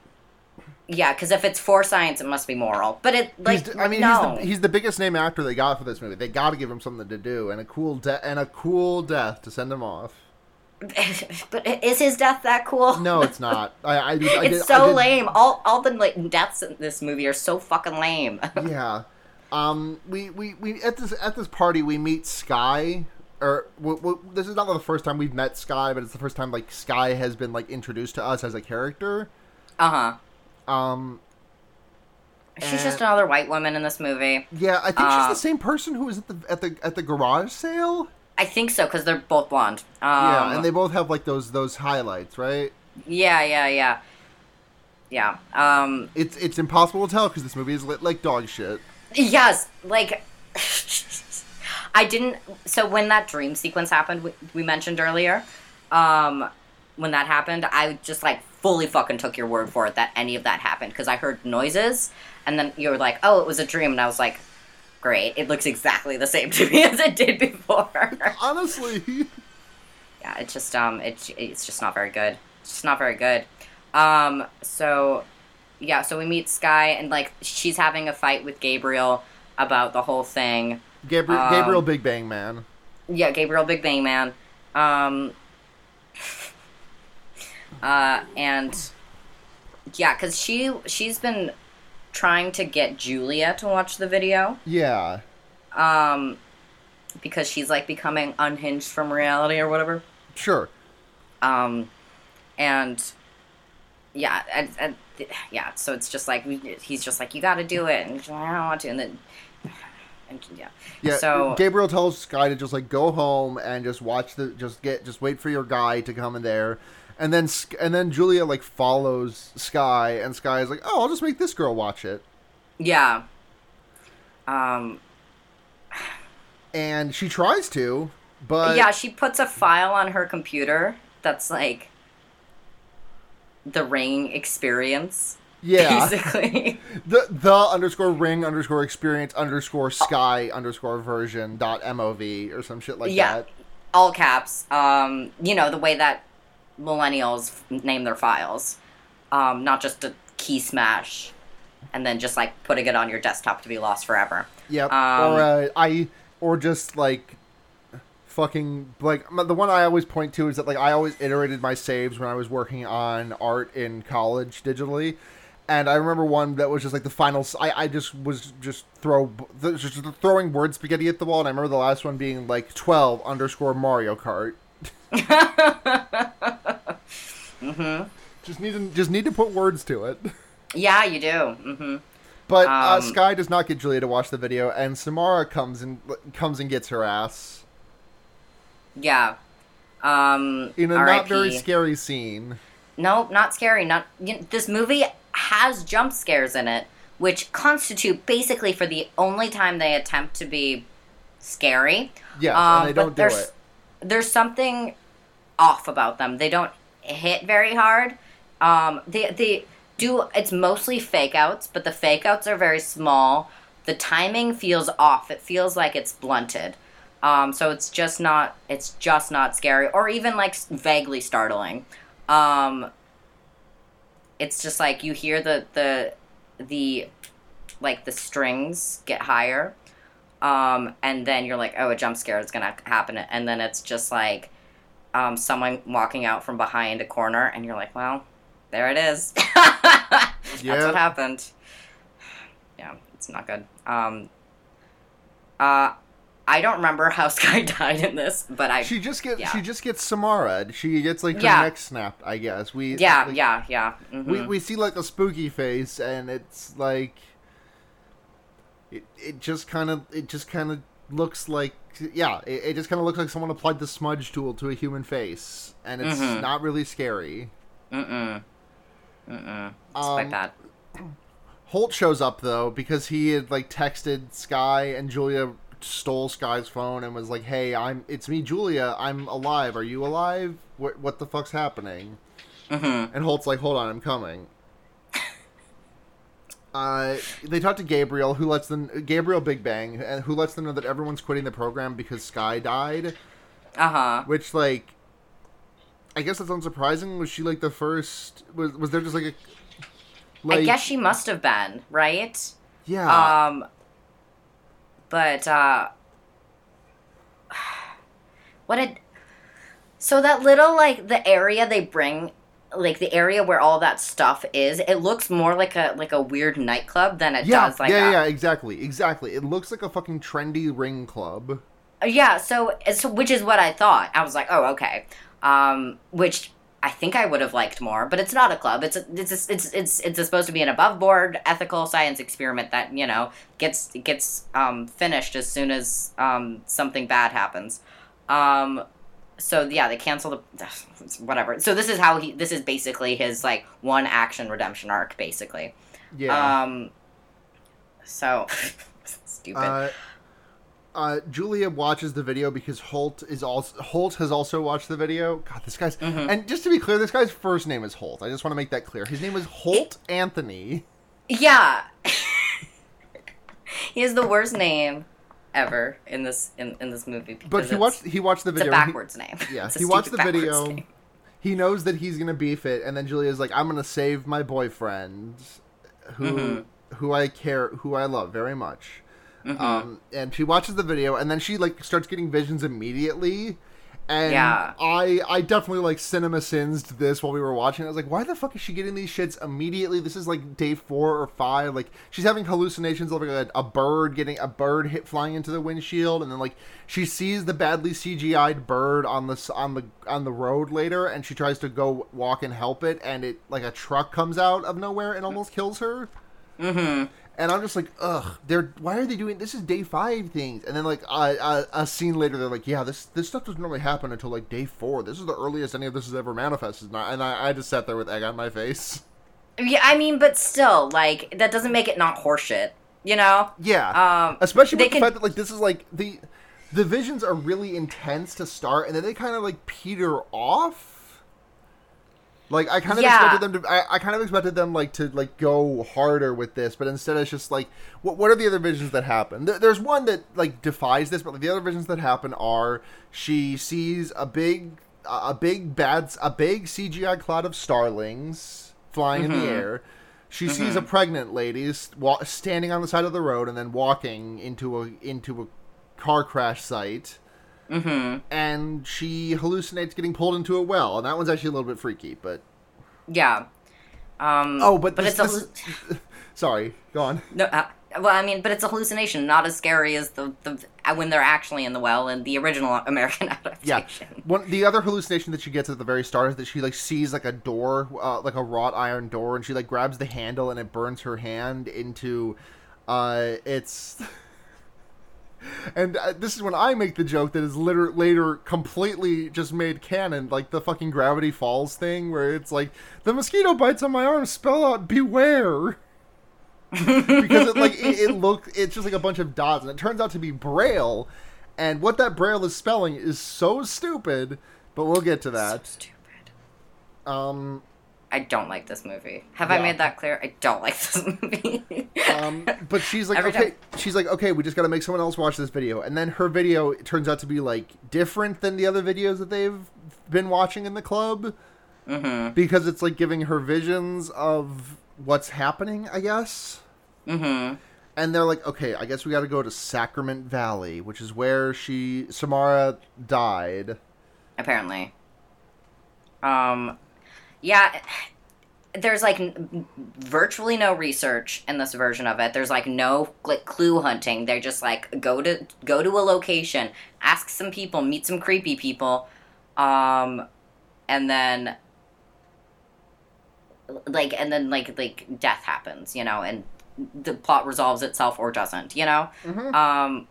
yeah, because if it's for science, it must be moral. But it like he's, I mean, no. he's the he's the biggest name actor they got for this movie. They got to give him something to do and a cool de- and a cool death to send him off. But is his death that cool? No, it's not. I, I, I it's did, so I lame. All all the like, deaths in this movie are so fucking lame. yeah. Um, we, we, we at this at this party we meet Sky. Or w- w- this is not the first time we've met Sky, but it's the first time like Sky has been like introduced to us as a character. uh huh. Um, She's Uh, just another white woman in this movie. yeah, I think she's Uh, the same person who was at the at the at the garage sale. I think so because they're both blonde. Um, yeah, and they both have like those those highlights, right? yeah, yeah, yeah, yeah. Um, It's it's impossible to tell because this movie is lit like dog shit. Yes, like I didn't. So when that dream sequence happened, we, we mentioned earlier, um, when that happened, I just like fully fucking took your word for it that any of that happened because I heard noises, and then you were like, "Oh, it was a dream," and I was like, "Great, it looks exactly the same to me as it did before." Honestly, yeah, it's just um, it's it's just not very good. It's just not very good. Um, so yeah, so we meet Sky and like she's having a fight with Gabriel about the whole thing. Gabriel, Um, Gabriel Big Bang Man. Yeah, Gabriel Big Bang Man. Um, uh, and yeah, because she she's been trying to get Julia to watch the video. Yeah, Um, because she's like becoming unhinged from reality or whatever. sure. Um, and yeah, and, and yeah, so it's just like he's just like you got to do it, and she's like, I don't want to, and then and yeah, Yeah. So Gabriel tells Sky to just like go home and just watch the just get just wait for your guy to come in there. And then and then Julia like follows Sky and Sky is like, "Oh, I'll just make this girl watch it." yeah. Um, And she tries to, but yeah, she puts a file on her computer that's like the ring experience. yeah. Basically. the the underscore ring underscore experience underscore sky underscore version dot mov or some shit like yeah. that. All caps. Um, you know, the way that millennials f- name their files. Um, not just a key smash and then just like putting it on your desktop to be lost forever. Yep. Um, or uh, I or just like fucking like the one I always point to is that like I always iterated my saves when I was working on art in college digitally. And I remember one that was just like the final. I, I just was just throw just throwing word spaghetti at the wall, and I remember the last one being like twelve underscore Mario Kart. hmm Just need to just need to put words to it. Yeah, you do. hmm But uh, Um, Sky does not get Julia to watch the video, and Samara comes and comes and gets her ass Yeah. Um, in a not RIP. very scary scene. No, not scary. Not you know, this movie has jump scares in it, which constitute basically for the only time they attempt to be scary. Yes, Um, and they but don't do there's, it. There's something off about them. They don't hit very hard. Um, they do. It's mostly fake outs, but the fake outs are very small. The timing feels off. It feels like it's blunted. Um, so it's just not. It's just not scary, or even like vaguely startling. Um, it's just like you hear the the the like the strings get higher um, and then you're like, oh, a jump scare is gonna happen, and then it's just like um, someone walking out from behind a corner, and you're like, well, there it is. That's Yeah. what happened. Yeah, it's not good. Um, uh, I don't remember how Sky died in this, but I She just gets yeah. she just gets Samara. She gets like her Yeah. neck snapped. I guess we yeah like, yeah yeah mhm. we we see like a spooky face, and it's like it it just kind of it just kind of looks like yeah it, it just kind of looks like someone applied the smudge tool to a human face, and it's Mhm. not really scary. mm-mm mm-mm it's Um, quite bad Holt shows up though because he had like texted Sky and Julia stole Sky's phone and was like, "Hey, I'm it's me, Julia. I'm alive. Are you alive? What what the fuck's happening?" mm-hmm. And Holt's like, "Hold on, I'm coming." Uh, they talk to Gabriel, who lets them Gabriel Big Bang, and who lets them know that everyone's quitting the program because Sky died. uh-huh Which, like, I guess that's unsurprising. Was she like the first? Was was there just like a? I Like, I guess she must have been right yeah. um but uh what did so that little like the area they bring like the area where all that stuff is it looks more like a like a weird nightclub than it yeah, does like yeah, a, yeah, exactly, exactly. It looks like a fucking trendy ring club. Yeah, so, so which is what I thought. I was like, oh, okay. Um, which I think I would have liked more, but it's not a club. It's a, it's a, it's it's it's supposed to be an above board ethical science experiment that you know gets gets um, finished as soon as um, something bad happens. Um, so yeah, they cancel the whatever. So this is how he. This is basically his like one action redemption arc, basically. Yeah. Um. So stupid. Uh, uh, Julia watches the video because Holt is also Holt has also watched the video. God, this guy's Mm-hmm. and just to be clear, this guy's first name is Holt. I just want to make that clear. His name is Holt Anthony. Yeah. he has the worst name ever in this in, in this movie. But he watched he watched the video. It's a video. He- backwards name. yeah, he watched the video. name. He knows that he's gonna beef it, and then Julia's like, "I'm gonna save my boyfriend, who Mm-hmm. who I care, who I love very much." Mm-hmm. Um, and she watches the video, and then she like starts getting visions immediately. And Yeah. I I definitely like CinemaSins this while we were watching. I was like, why the fuck is she getting these shits immediately? This is like day four or five. Like she's having hallucinations of like a, a bird getting a bird hit flying into the windshield, and then like she sees the badly CGI'd bird on the on the on the road later, and she tries to go walk and help it, and it like a truck comes out of nowhere and almost kills her. Mm-hmm. And I'm just like, ugh, they're why are they doing this? Is day five things? And then like a, a, a scene later, they're like, yeah, this this stuff doesn't normally happen until like day four. This is the earliest any of this has ever manifested. And I, and I, I just sat there with egg on my face. Yeah, I mean, but still, like that doesn't make it not horseshit. You know? Yeah, Um, especially with the can- fact that like this is like the the visions are really intense to start, and then they kind of like peter off. Like I kind of Yeah. expected them to. I, I kind of expected them like to like go harder with this, but instead it's just like, what what are the other visions that happen? There, there's one that like defies this, but like, the other visions that happen are she sees a big a big bad a big CGI cloud of starlings flying in the mm-hmm. air. She mm-hmm. sees a pregnant lady standing on the side of the road and then walking into a into a car crash site Mm-hmm. and she hallucinates getting pulled into a well, and that one's actually a little bit freaky. But Yeah. Um, oh, but, but this, it's a this- sorry, go on. no. Uh, well, I mean, but it's a hallucination, not as scary as the, the when they're actually in the well in the original American adaptation. Yeah, one the other hallucination that she gets at the very start is that she like sees like a door, uh, like a wrought iron door, and she like grabs the handle and it burns her hand into, uh, it's. And uh, this is when I make the joke that is later later completely just made canon, like the fucking Gravity Falls thing, where it's like the mosquito bites on my arm spell out beware, because it like it, it looked it's just like a bunch of dots, and it turns out to be braille, and what that braille is spelling is so stupid. But we'll get to that So stupid. Um, I don't like this movie. Have Yeah. I made that clear? I don't like this movie. um, but she's like, Every okay, she's like, okay, we just got to make someone else watch this video, and then her video turns out to be like different than the other videos that they've been watching in the club mm-hmm. because it's like giving her visions of what's happening, I guess. Mm-hmm. And they're like, okay, I guess we got to go to Sacrament Valley, which is where she Samara died. Apparently. Um, yeah. there's like n- virtually no research in this version of it. There's like no like clue hunting. They're just like go to go to a location, ask some people, meet some creepy people, um, and then like and then like like death happens, you know, and the plot resolves itself or doesn't, you know. Um,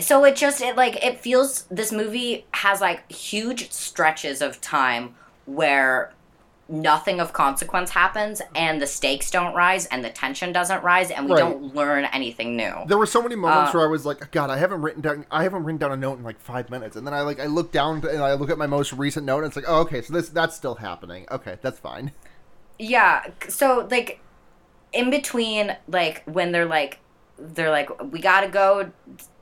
so it just it like it feels this movie has like huge stretches of time where nothing of consequence happens and the stakes don't rise and the tension doesn't rise and we Right. don't learn anything new. There were so many moments Uh, where I was like, God, I haven't written down, I haven't written down a note in like five minutes, and then I like, I look down and I look at my most recent note, and it's like, oh, okay, so this that's still happening. Okay, that's fine. Yeah, so like in between like when they're like they're like we got to go to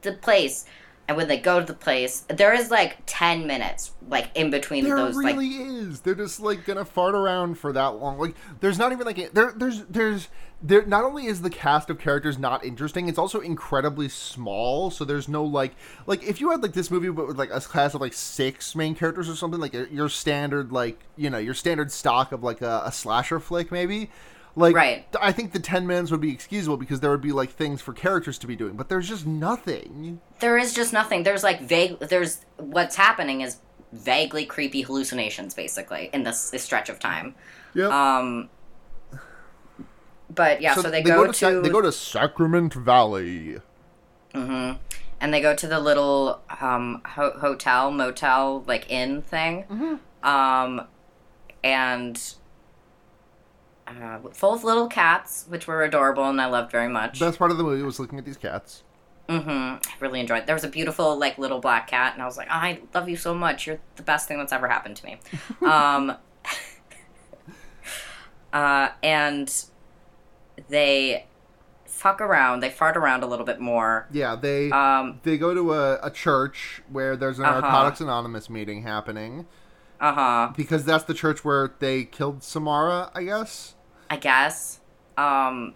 the place and when they go to the place there is like 10 minutes like in between There those like really is. They're just like gonna fart around for that long. Like, there's not even like a, there. There's there's there. Not only is the cast of characters not interesting, it's also incredibly small. So there's no like like if you had like this movie but with like a class of like six main characters or something like your standard like you know your standard stock of like a, a slasher flick maybe. Like, Right. I think the ten minutes would be excusable because there would be like things for characters to be doing, but there's just nothing. there is just nothing there's like vague there's what's happening is vaguely creepy hallucinations basically in this, this stretch of time Yep. um but yeah so, they, go, to, Sa- they go to Sacrament Valley. Mhm. and they go to the little um, ho- hotel, motel, like inn thing, Mm-hmm. um, and uh, full of little cats, which were adorable and I loved very much. Best part of the movie was looking at these cats. Mm-hmm. I really enjoyed. It. There was a beautiful like little black cat, and I was like, I love you so much. You're the best thing that's ever happened to me. um, uh, and they fuck around. They fart around a little bit more. Yeah, they Um, they go to a, a church where there's an Uh-huh. Narcotics Anonymous meeting happening uh huh. because that's the church where they killed Samara, I guess. I guess. Um,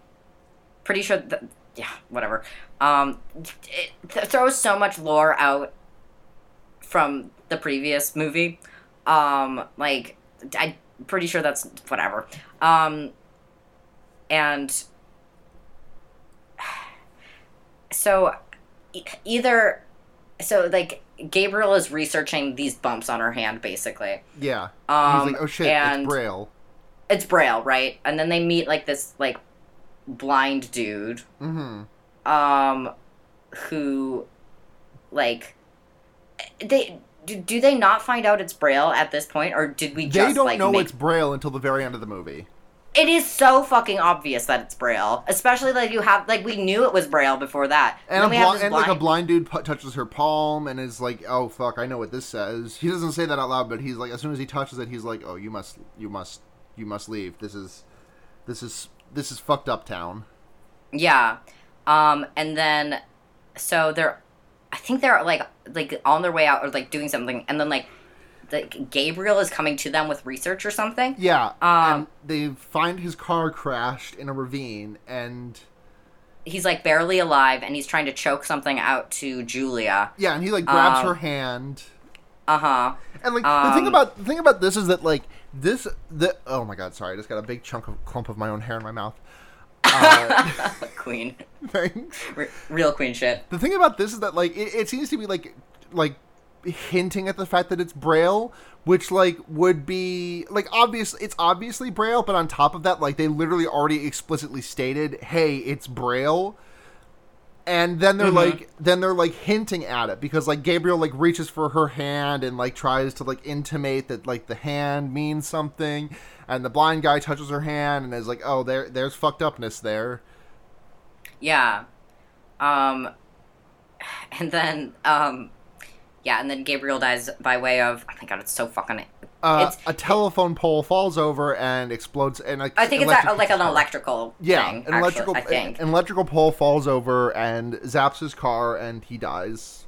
pretty sure that, yeah, whatever. Um, it th- throws so much lore out from the previous movie. Um, like, I'm pretty sure that's whatever. Um, and so e- either, so like, Gabriel is researching these bumps on her hand, basically. Yeah. Um, He's like, oh shit, and- it's Braille. It's Braille, right? And then they meet like this like blind dude, Mm-hmm. um, who, like, they do, do they not find out it's Braille at this point, or did we just They don't like know make? it's Braille until the very end of the movie. It is so fucking obvious that it's Braille, especially like you have like we knew it was Braille before that, And, a then we have and like a blind- dude pu- touches her palm and is like, "Oh fuck, I know what this says." He doesn't say that out loud, but he's like, as soon as he touches it, he's like, "Oh, you must, you must, you must leave. This is, this is, this is fucked up town." Yeah. Um, and then so they're I think they're like like on their way out or like doing something and then like like Gabriel is coming to them with research or something. Yeah. Um, and they find his car crashed in a ravine, and He's like barely alive and he's trying to choke something out to Julia. yeah, and he like grabs Um, her hand. Uh-huh. And like the thing Um, about the thing about this is that like this the oh my god sorry I just got a big chunk of clump of my own hair in my mouth. Uh, queen. thanks. R- real queen shit. The thing about this is that like it, it seems to be like like hinting at the fact that it's braille, which like would be like obvious. It's obviously braille, but on top of that, like they literally already explicitly stated, "Hey, it's braille." And then they're Mhm. like, then they're like hinting at it because like Gabriel like reaches for her hand and like tries to like intimate that like the hand means something, and the blind guy touches her hand and is like, "Oh, there, there's fucked upness there." Yeah. Um and then um yeah, and then Gabriel dies by way of oh my god, it's so fucking Uh, It's- a telephone pole falls over and explodes, and like, I think it's a, like an electrical Yeah, thing. an actually, electrical, I think. an electrical pole falls over and zaps his car, and he dies.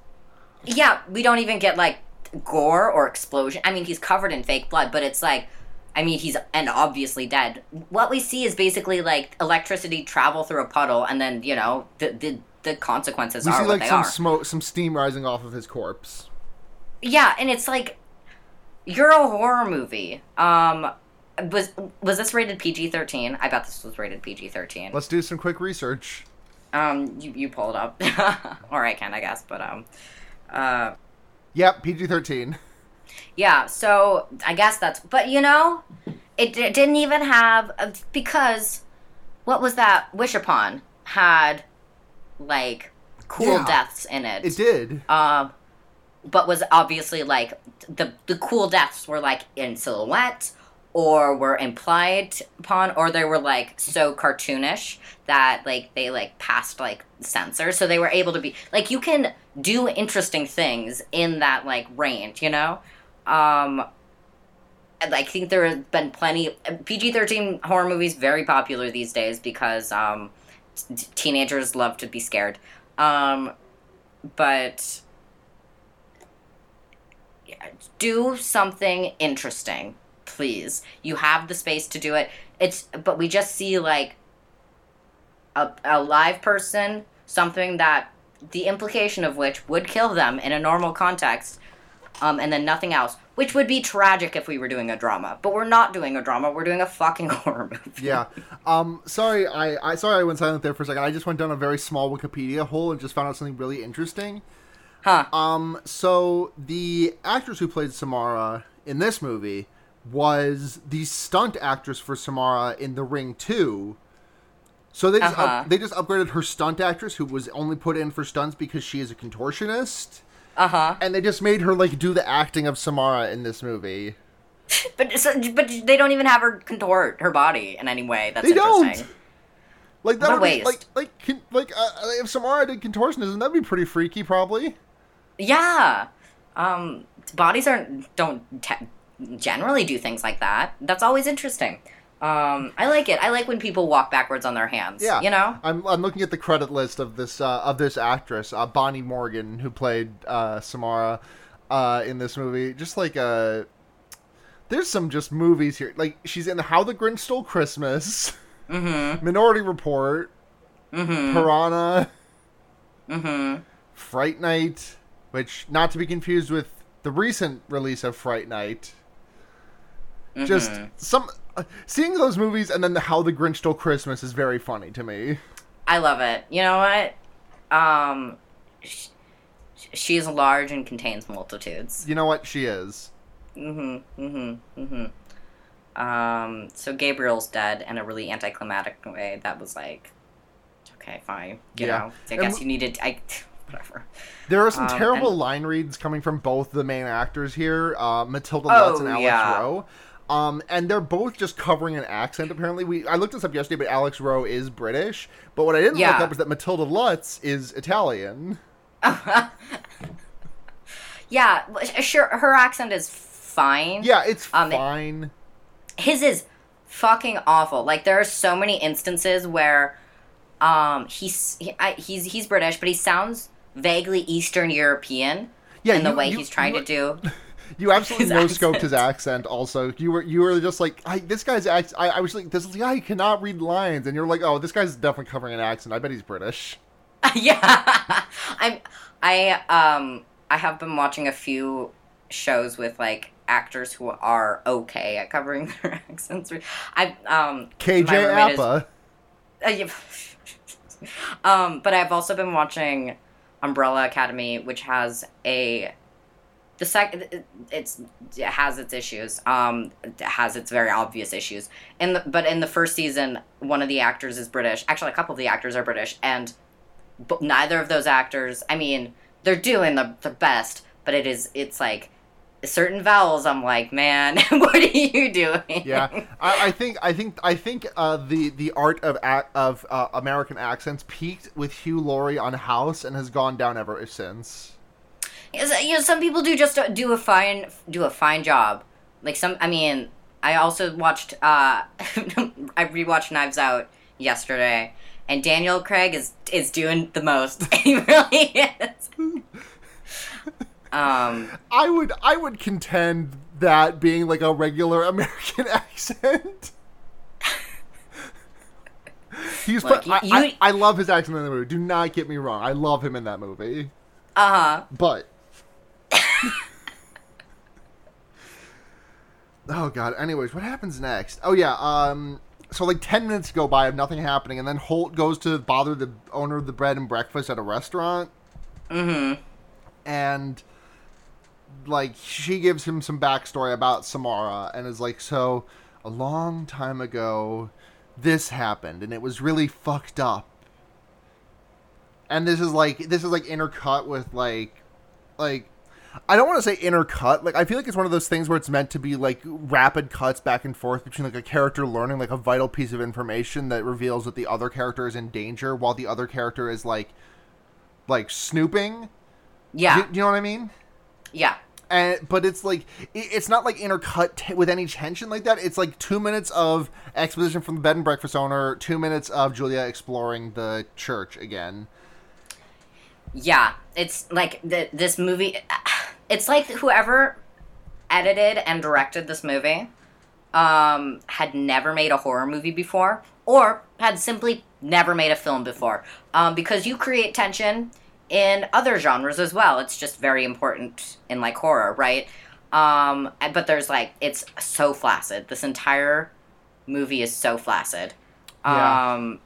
Yeah, we don't even get like gore or explosion. I mean, he's covered in fake blood, but it's like, I mean, he's and obviously dead. What we see is basically like electricity travel through a puddle, and then you know the the, the consequences We are see like some are. smoke, some steam rising off of his corpse. yeah, and it's like you're a horror movie. Um, was was this rated PG thirteen? I bet this was rated PG thirteen. Let's do some quick research. Um, you you pull it up, or I can, I guess. But um, uh, Yep, PG thirteen. yeah. So I guess that's. But you know, it, it didn't even have uh, because what was that? Wish upon had like cool Yeah. deaths in it. It did. um, but was obviously like the the cool deaths were like in silhouette or were implied upon or they were like so cartoonish that like they like passed like censors so they were able to be like you can do interesting things in that like range you know um I think there have been plenty PG thirteen horror movies very popular these days because um, t- teenagers love to be scared. Um, but do something interesting, please. You have the space to do it. It's but we just see like a, a live person, something that the implication of which would kill them in a normal context, um, and then nothing else, which would be tragic if we were doing a drama. But we're not doing a drama. We're doing a fucking horror movie. Yeah. Um. Sorry, I, I sorry I went silent there for a second. I just went down a very small Wikipedia hole and just found out something really interesting. Huh. Um. So the actress who played Samara in this movie was the stunt actress for Samara in The Ring Two. So they just Uh-huh. up, they just upgraded her stunt actress, who was only put in for stunts because she is a contortionist, Uh huh. and they just made her like do the acting of Samara in this movie. But so, but they don't even have her contort her body in any way. That's They don't. interesting. Like that What a would be, like like like uh, if Samara did contortionism, that'd be pretty freaky, probably. Yeah. Um, bodies aren't don't te- generally do things like that. That's always interesting. Um, I like it. I like when people walk backwards on their hands. Yeah, You know. I'm, I'm looking at the credit list of this uh, of this actress, uh, Bonnie Morgan, who played uh, Samara uh, in this movie. Just like uh, there's some just movies here. Like she's in How the Grinch Stole Christmas, Mm-hmm. Minority Report, Mm-hmm. Piranha, Mm-hmm. Fright Night, which not to be confused with the recent release of Fright Night. Just Mhm. some uh, seeing those movies and then the How the Grinch Stole Christmas is very funny to me. I love it. You know what? Um, sh- she is large and contains multitudes. You know what she is. Mm-hmm. Mm-hmm. Mm-hmm. Um, so Gabriel's dead in a really anticlimactic way. That was like, okay, fine. You Yeah. know, I And guess w- you needed. I whatever. There are some Um, terrible and- line reads coming from both the main actors here, uh, Matilda Oh, Lutz and Alex yeah. Roe. Um, and they're both just covering an accent. Apparently, we I looked this up yesterday, but Alex Roe is British. But what I didn't look Yeah. up is that Matilda Lutz is Italian. yeah, sure. Her accent is fine. Yeah, it's Um, it- fine. his is fucking awful. Like there are so many instances where um he's he, I, he's he's British, but he sounds vaguely Eastern European yeah, in the way you- he's trying you, to do. You absolutely no scoped his accent. accent. Also, you were you were just like, I, this guy's act. I, I was like, this guy cannot read lines, and you're like, oh, this guy's definitely covering an accent. I bet he's British. yeah, I'm I um I have been watching a few shows with like actors who are okay at covering their accents. I um KJ roommate is- Uh, yeah. um, but I've also been watching Umbrella Academy, which has a the sec it's it has its issues. Um, it has its very obvious issues. In the but in the first season, one of the actors is British. Actually, a couple of the actors are British, and but neither of those actors. I mean, they're doing the the best, but it is it's like certain vowels. I'm like, man, what are you doing? yeah, I, I think I think I think uh, the the art of of uh, American accents peaked with Hugh Laurie on House and has gone down ever since. You know, some people do just do a fine do a fine job. Like some, I mean, I also watched. uh I rewatched Knives Out yesterday, and Daniel Craig is is doing the most. he really is. Um, I would I would contend that being like a regular American accent. He's Look, I, you- I, I love his accent in the movie. Do not get me wrong. I love him in that movie. uh huh. But oh god. Anyways, what happens next? Oh yeah. Um. So like ten minutes go by of nothing happening, and then Holt goes to bother the owner of the bread and breakfast at a restaurant, Mm-hmm. and like she gives him some backstory about Samara, and is like, so a long time ago, this happened, and it was really fucked up. And this is like this is like intercut with like like I don't want to say intercut. Like I feel like it's one of those things where it's meant to be like rapid cuts back and forth between like a character learning like a vital piece of information that reveals that the other character is in danger while the other character is like like snooping. Yeah. Do, do you know what I mean? yeah. And but it's like it's not like intercut t- with any tension like that. It's like two minutes of exposition from the bed and breakfast owner, two minutes of Julia exploring the church again. Yeah, it's like the, this movie. It's like whoever edited and directed this movie um, had never made a horror movie before, or had simply never made a film before. Um, because you create tension in other genres as well. It's just very important in like horror, right? Um, but there's like it's so flaccid. This entire movie is so flaccid. Yeah. Um,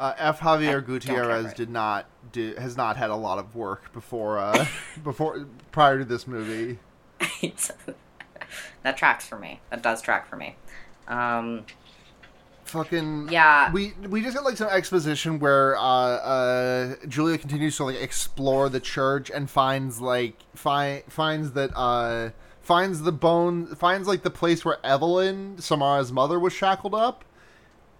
Uh, F. Javier don't Gutierrez did not do has not had a lot of work before uh, before prior to this movie. that tracks for me. That does track for me. Um, Fucking yeah. We we just got like some exposition where uh, uh, Julia continues to like explore the church and finds like fi- finds that uh, finds the bone finds like the place where Evelyn Samara's mother was shackled up,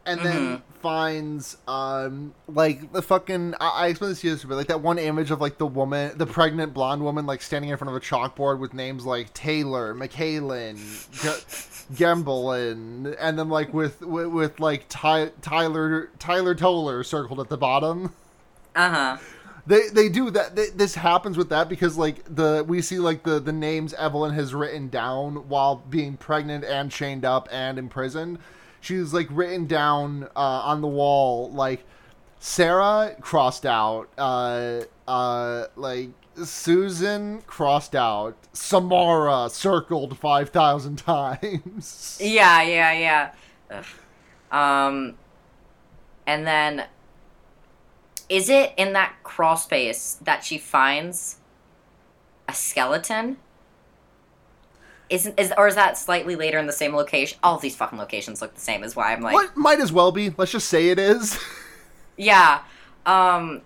and then finds um like the fucking I, I explained this to you yesterday, but like that one image of like the woman the pregnant blonde woman like standing in front of a chalkboard with names like Taylor, McKaylin, G- Gemblin, and then like with with, with like Ty, Tyler Tyler Toller circled at the bottom. Uh huh. They they do that. They, this happens with that because like the we see like the the names Evelyn has written down while being pregnant and chained up and imprisoned. She's like written down uh, on the wall like Sarah crossed out, uh, uh, like Susan crossed out, Samara circled five thousand times. Yeah, yeah, yeah. Ugh. Um, and then, is it in that crawl space that she finds a skeleton? Isn't is or is that slightly later in the same location? All of these fucking locations look the same. Is why I'm like, What might as well be? Let's just say it is. yeah. Um,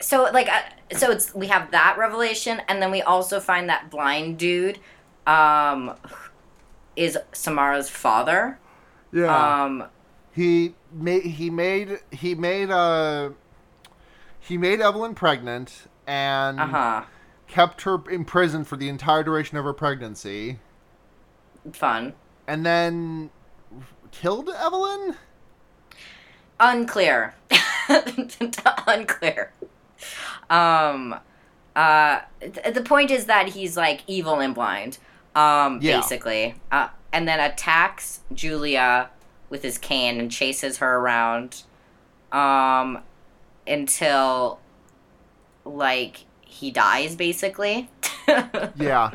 so like, uh, so it's we have that revelation, and then we also find that blind dude, um, is Samara's father. yeah. Um, he made he made he made uh he made Evelyn pregnant and uh huh. Kept her in prison for the entire duration of her pregnancy Fun. and then killed Evelyn? Unclear. Unclear. Um, uh, th- the point is that he's like evil and blind. Um, Yeah. basically. Uh, and then attacks Julia with his cane and chases her around, um, until like he dies, basically. Yeah.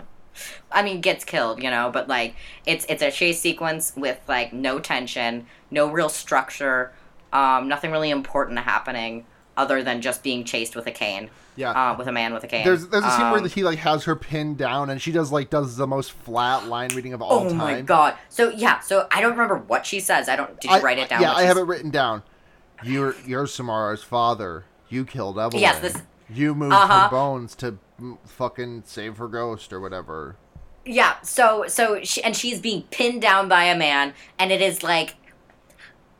I mean, gets killed, you know, but like it's it's a chase sequence with like no tension, no real structure, um, nothing really important happening other than just being chased with a cane, Yeah. uh, with a man with a cane. there's there's a scene where Um, he like has her pinned down and she does like does the most flat line reading of all Oh time. my god! So yeah, so I don't remember what she says. I don't. Did you I- write it down? Yeah, I have it written down. You're you're Samara's father. You killed Evelyn. Yes, this- You moved Uh-huh. her bones to fucking save her ghost or whatever. Yeah. So so she, and she's being pinned down by a man, and it is like,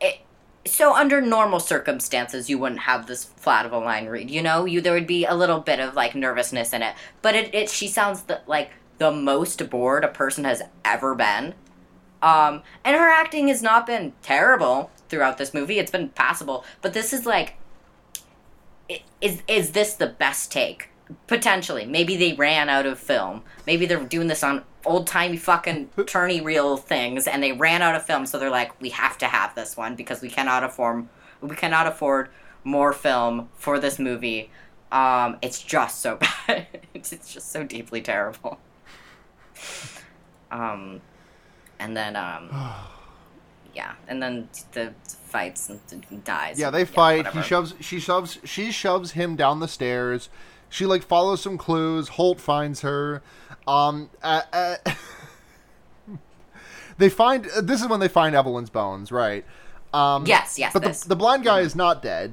it, so under normal circumstances you wouldn't have this flat of a line read. You know, you there would be a little bit of like nervousness in it, but it, it she sounds the, like the most bored a person has ever been. Um, and her acting has not been terrible throughout this movie. It's been passable, but this is like, is is this the best take? Potentially, maybe they ran out of film. Maybe they're doing this on old timey fucking tourney reel things, and they ran out of film, so they're like, we have to have this one because we cannot afford we cannot afford more film for this movie. Um, it's just so bad. it's, it's just so deeply terrible. Um, and then um, yeah, and then the fights and dies. Yeah, and- they fight. he shoves. She shoves. She shoves him down the stairs. She like follows some clues. Holt finds her. Um, uh, uh, they find. uh, This is when they find Evelyn's bones, right? Um, Yes, yes, But the, the blind guy is not dead.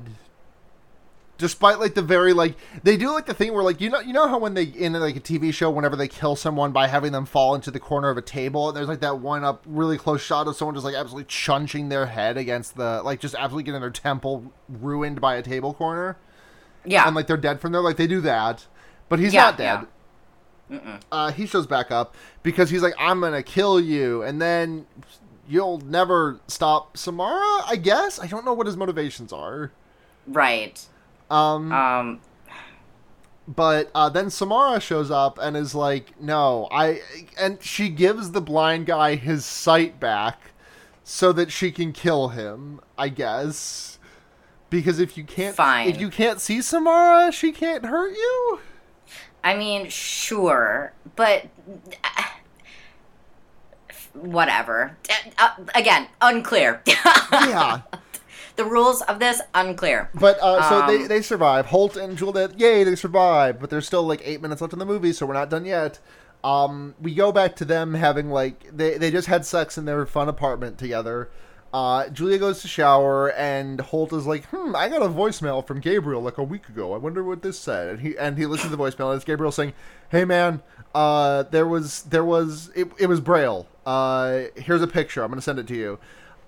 Despite like the very like they do like the thing where like you know you know how when they in like a TV show whenever they kill someone by having them fall into the corner of a table and there's like that one up really close shot of someone just like absolutely chunching their head against the like just absolutely getting their temple ruined by a table corner? Yeah, and like they're dead from there? Like they do that. But he's Yeah, not dead. Uh, he shows back up because he's like i'm gonna kill you. And then you'll never stop samara i guess? I don't know what his motivations are. Right. Um Um, but uh, then Samara shows up and is like, "No, I," and she gives the blind guy his sight back so that she can kill him. I guess because if you can't, Fine. if you can't see Samara, she can't hurt you. I mean, sure, but uh, whatever. Uh, again, unclear. Yeah, the rules of this unclear. but uh, so they Um, they survive. Holt and Juliet, yay, they survive. But there's still like eight minutes left in the movie, so we're not done yet. Um, we go back to them having like they they just had sex in their fun apartment together. Uh, Julia goes to shower, and Holt is like, "Hmm, I got a voicemail from Gabriel like a week ago. I wonder what this said." And he and he listens to the voicemail, and it's Gabriel saying, "Hey man, uh, there was there was it, it was Braille. Uh, here's a picture. I'm gonna send it to you."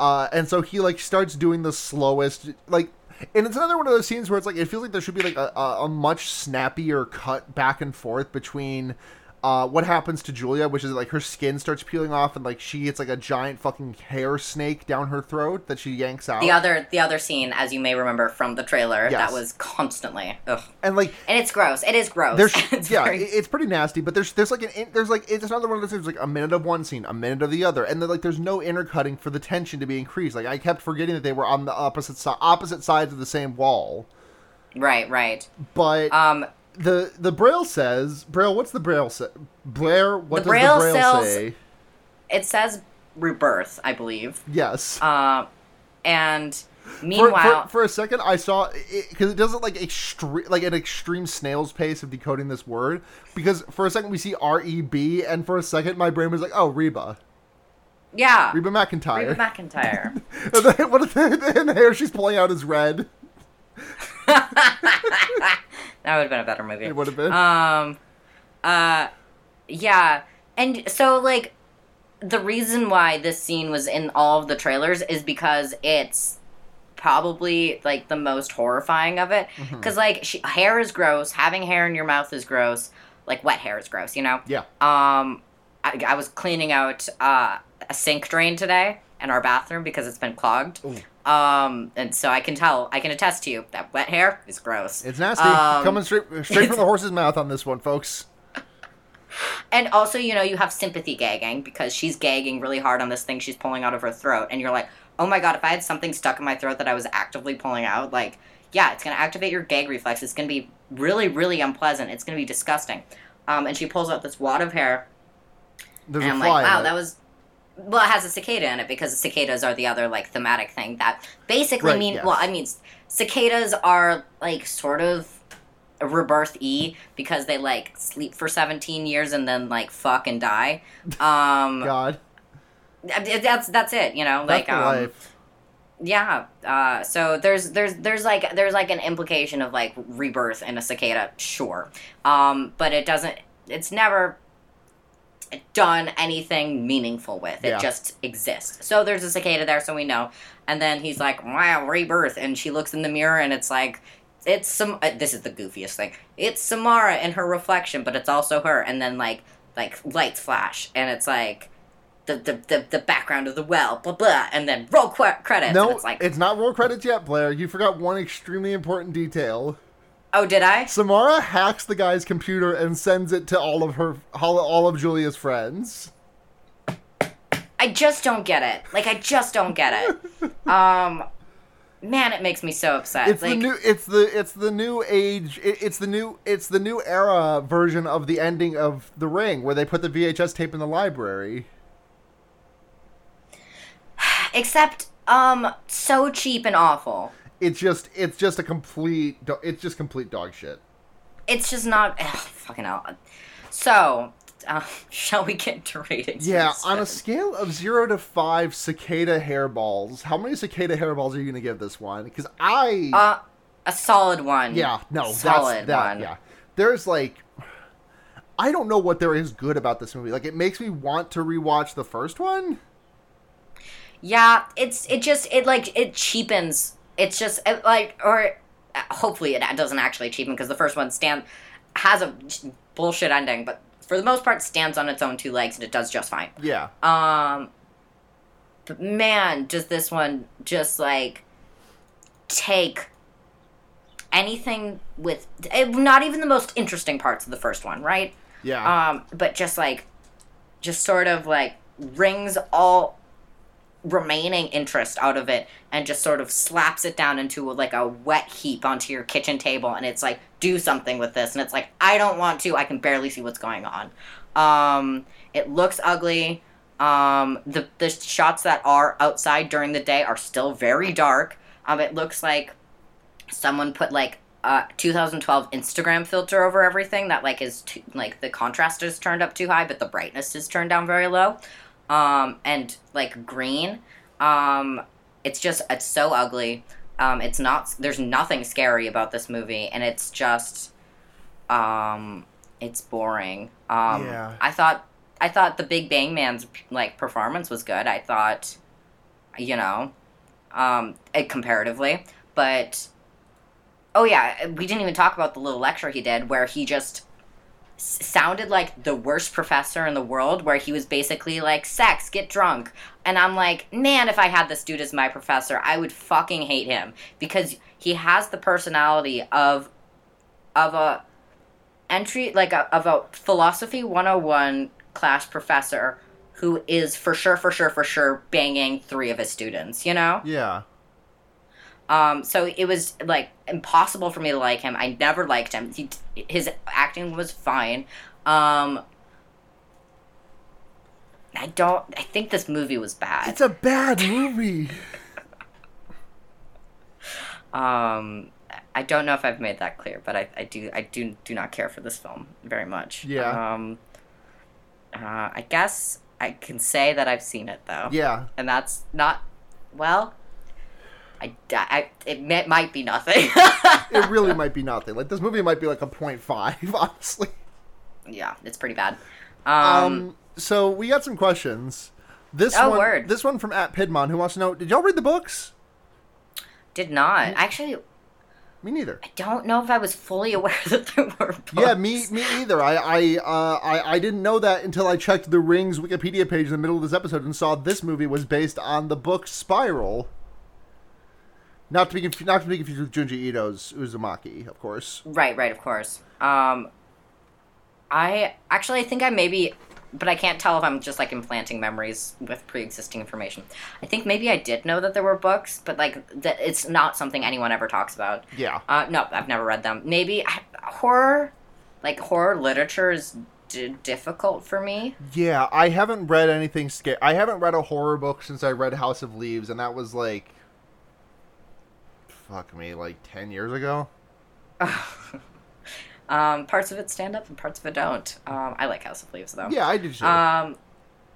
Uh, and so he like starts doing the slowest like. And it's another one of those scenes where it's like it feels like there should be like a, a, a much snappier cut back and forth between uh, what happens to Julia, which is like her skin starts peeling off and like she gets like a giant fucking hair snake down her throat that she yanks out. The other, the other scene, as you may remember from the trailer, Yes. that was constantly, ugh. and like and it's gross. It is gross. there's it's yeah, very- it's pretty nasty. But there's there's like an there's like it's another one of those things like a minute of one scene, a minute of the other, and then like there's no intercutting for the tension to be increased. Like I kept forgetting that they were on the opposite si- opposite sides of the same wall. right, right. But Um, the the Braille says Braille. What's the Braille say? Blair. What The does Braille the Braille sells- say? it says rebirth, I believe. Yes. Uh, and for, meanwhile, for, for a second, I saw because it, doesn't like extreme like an extreme snail's pace of decoding this word. Because for a second we see R E B, and for a second my brain was like, "Oh, Reba, yeah, Reba McEntire." Reba McEntire. and then, what the, and the hair she's pulling out is red? that would have been a better movie. It would have been. Um, uh, yeah, and so like the reason why this scene was in all of the trailers is because it's probably like the most horrifying of it Mm-hmm. because like she, hair is gross having hair in your mouth is gross like wet hair is gross you know yeah. um i, I was cleaning out uh, a sink drain today in our bathroom because it's been clogged um and so i can tell i can attest to you that wet hair is gross It's nasty. Um, Coming straight straight from the horse's mouth on this one, folks. And also, you know, you have sympathy gagging because she's gagging really hard on this thing she's pulling out of her throat. And you're like, oh my god, if I had something stuck in my throat that I was actively pulling out, like, yeah, it's going to activate your gag reflex. It's going to be really, really unpleasant. It's going to be disgusting. Um, and she pulls out this wad of hair. There's and a I'm fly. like, wow, that was. Well, it has a cicada in it because cicadas are the other, like, thematic thing that basically Right, mean. yes. Well, I mean, cicadas are, like, sort of rebirth E because they, like, sleep for 17 years and then, like, fuck and die. Um, God. that's that's it, you know, like um, life. yeah. Uh, so there's there's there's like there's like an implication of like rebirth in a cicada, sure, um, but it doesn't. It's never done anything meaningful with. It Yeah. just exists. So there's a cicada there, so we know. And then he's like, "Wow, rebirth," and she looks in the mirror, and it's like. It's some. Uh, this is the goofiest thing. It's Samara in her reflection, but it's also her. And then like like lights flash, and it's like the the, the, the background of the well, blah blah, and then roll qu- credits. No, it's like, it's not roll credits yet, Blair. You forgot one extremely important detail. Oh, did I? Samara hacks the guy's computer and sends it to all of her, all, of Julia's friends. I just don't get it. Like I just don't get it. Um, man, it makes me so upset. It's like, the new. It's the. It's the new age. It, it's the new. It's the new era version of the ending of The Ring, where they put the VHS tape in the library. except um so cheap and awful. It's just. It's just a complete. It's just complete dog shit. It's just not ugh, fucking hell. So, uh, shall we get to ratings? Yeah, on a scale of zero to five cicada hairballs, how many cicada hairballs are you gonna give this one? Because I. uh, a solid one. Yeah, no, solid that's that. one. Yeah, there's like, I don't know what there is good about this movie. Like, it makes me want to rewatch the first one. Yeah, it's it just it like it cheapens. It's just it, like or uh, hopefully it doesn't actually achieve cheapen because the first one stand has a bullshit ending, but for the most part stands on its own two legs and it does just fine. Yeah, Um, but man, does this one just like take anything with eh, not even the most interesting parts of the first one, right? yeah, Um, but just like, just sort of like rings all remaining interest out of it and just sort of slaps it down into like a wet heap onto your kitchen table and it's like do something with this. And it's like i don't want to. I can barely see what's going on. Um it looks ugly. Um the the shots that are outside during the day are still very dark. Um it looks like someone put like a 2012 Instagram filter over everything that like is too, like the contrast is turned up too high but the brightness is turned down very low um and like green um it's just it's so ugly. Um it's not there's nothing scary about this movie and it's just um it's boring. Um Yeah. i thought i thought the big bang man's like performance was good. I thought you know um eh, comparatively but oh yeah we didn't even talk about the little lecture he did where he just sounded like the worst professor in the world where he was basically like sex get drunk. And i'm like man if i had this dude as my professor i would fucking hate him. Because he has the personality of of a entry like a, of a philosophy 101 class professor who is for sure for sure for sure banging three of his students you know? Yeah. Um, so it was like impossible for me to like him. I never liked him. He, his acting was fine. Um, I don't. I think this movie was bad. It's a bad movie. um, I don't know if I've made that clear, but I, I do. I do do not care for this film very much. Yeah. Um. Uh, I guess I can say that I've seen it though. Yeah, And that's not. Well. I, I it may, might be nothing. it really might be nothing. Like this movie might be like a 0.5, honestly. yeah, it's pretty bad. Um, Um, so we got some questions. This Oh, one, word. this one from at Pidmon, who wants to know: Did y'all read the books? did not actually. Me neither. I don't know if I was fully aware that there were. Books. Yeah, me, me either. I, I, uh, I, I didn't know that until I checked the Rings Wikipedia page in the middle of this episode and saw this movie was based on the book Spiral. Not to be conf- not to be confused with Junji Ito's Uzumaki, of course. Right, right, of course. Um, I actually I think I maybe, but I can't tell if I'm just like implanting memories with pre-existing information. I think maybe I did know that there were books, but like that it's not something anyone ever talks about. Yeah. Uh, no, I've never read them. Maybe I, horror, like horror literature is d- difficult for me. Yeah, I haven't read anything scary. I haven't read a horror book since I read House of Leaves, and that was like, fuck me, like ten years ago. Um, parts of it stand up and parts of it don't. Um, I like House of Leaves though. Yeah, I did too. Um,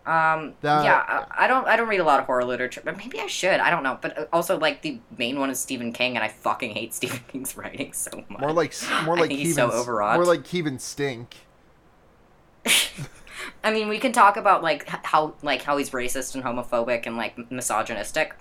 um, That- yeah, I, I don't. I don't read a lot of horror literature, but maybe I should. I don't know. But uh, also, like the main one is Stephen King, and I fucking hate Stephen King's writing so much. more like, more like he's so overwrought. More like Keevan Stink. I mean, we can talk about like how like how he's racist and homophobic and like misogynistic.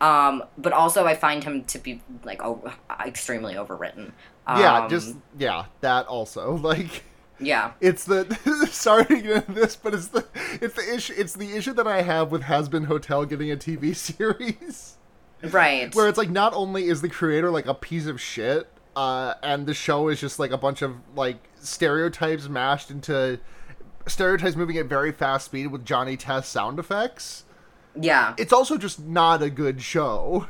Um, but also I find him to be like o- extremely overwritten. Um, yeah, just yeah, that also like. yeah. It's the sorry to get into this, but it's the it's the issue it's the issue that I have with Hazbin Hotel getting a TV series. Right. Where it's like not only is the creator like a piece of shit, uh, and the show is just like a bunch of like stereotypes mashed into stereotypes moving at very fast speed with Johnny Test sound effects. Yeah. It's also just not a good show.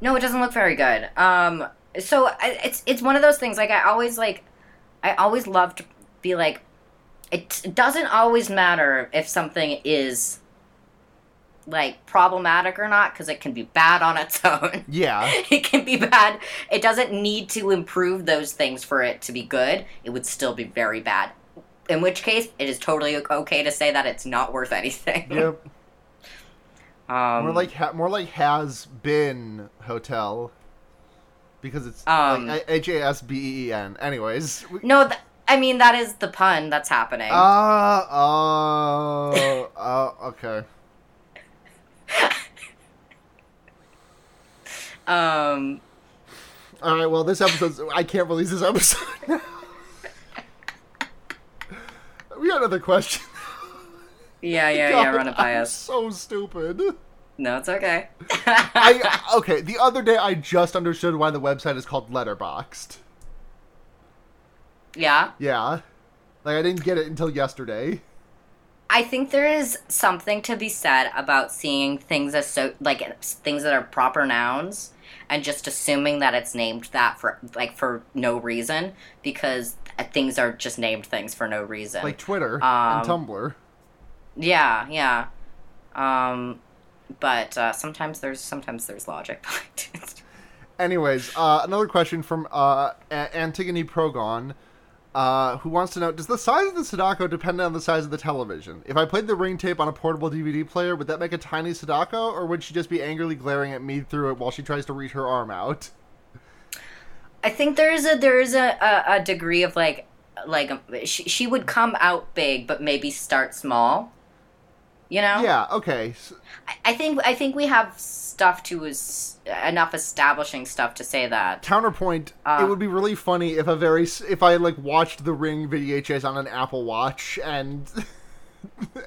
No, it doesn't look very good. Um, so I, it's it's one of those things. Like I always like, I always love to be like, it doesn't always matter if something is like problematic or not because it can be bad on its own. Yeah. it can be bad. It doesn't need to improve those things for it to be good. It would still be very bad. In which case, it is totally okay to say that it's not worth anything. Yep. Um, More like ha- more like has been hotel. Because it's Um, like H A S B E E N. Anyways. we- no, th- I mean that is the pun that's happening. Ah, oh, oh, okay. um, All right. Well, this episode, I can't release this episode. we got another question. Yeah, yeah, yeah. Run it by I'm us. So stupid. No, it's okay. I okay. The other day, I just understood why the website is called Letterboxd. yeah. Yeah, like I didn't get it until yesterday. I think there is something to be said about seeing things as so like things that are proper nouns and just assuming that it's named that for like for no reason because things are just named things for no reason. Like Twitter Um, and Tumblr. Yeah, yeah. Um but uh, sometimes there's sometimes there's logic behind it. Anyways, uh, another question from uh, Antigone Progon, uh, who wants to know: Does the size of the Sadako depend on the size of the television? If I played the ring tape on a portable DVD player, would that make a tiny Sadako, or would she just be angrily glaring at me through it while she tries to reach her arm out? I think there is a there is a, a, a degree of like like she, she would come out big but maybe start small. You know? Yeah. Okay. I think I think we have stuff to is enough establishing stuff to say that. Counterpoint: Uh, It would be really funny if a very if I like watched the Ring VHS on an Apple Watch and.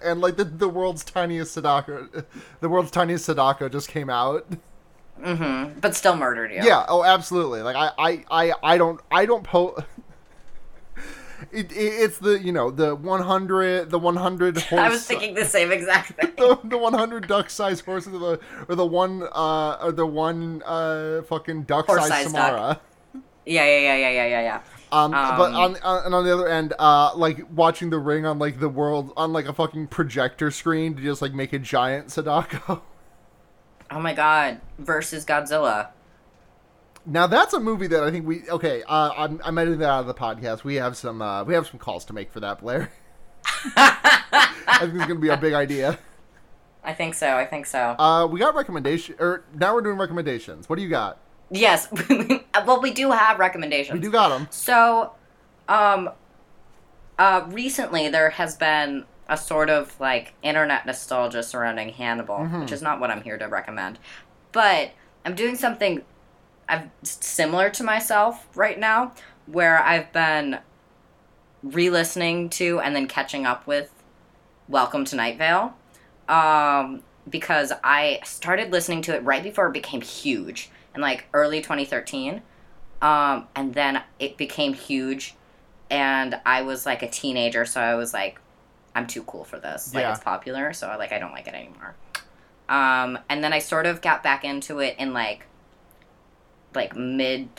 And like the, the world's tiniest Sadako, the world's tiniest Sadako just came out. Mm-hmm. But still murdered you. Yeah. Oh, absolutely. Like I, I, I, I don't, I don't po. It, it, it's the you know the 100 the 100 horse I was thinking the same exact thing. the, the 100 duck sized horses or the or the one uh or the one uh fucking duck sized Samara. Yeah, yeah, yeah, yeah, yeah, yeah, yeah. Um, but Um, on, on and on the other end, uh, like watching the ring on like the world on like a fucking projector screen to just like make a giant Sadako. Oh my god. Versus Godzilla. Now that's a movie that I think we okay. Uh, I'm I'm editing that out of the podcast. We have some uh, we have some calls to make for that, Blair. I think it's gonna be a big idea. I think so. I think so. Uh, we got recommendation, or now we're doing recommendations. What do you got? yes. well, we do have recommendations. We do got them. So, um, uh, recently there has been a sort of like internet nostalgia surrounding Hannibal, Mhm. which is not what I'm here to recommend. But I'm doing something I've similar to myself right now, where I've been re-listening to and then catching up with Welcome to Night Vale, um, because I started listening to it right before it became huge in like early 2013, um, and then it became huge, and I was like a teenager, so I was like, I'm too cool for this. Like it's popular, so I like I don't like it anymore. Um, and then I sort of got back into it in like like mid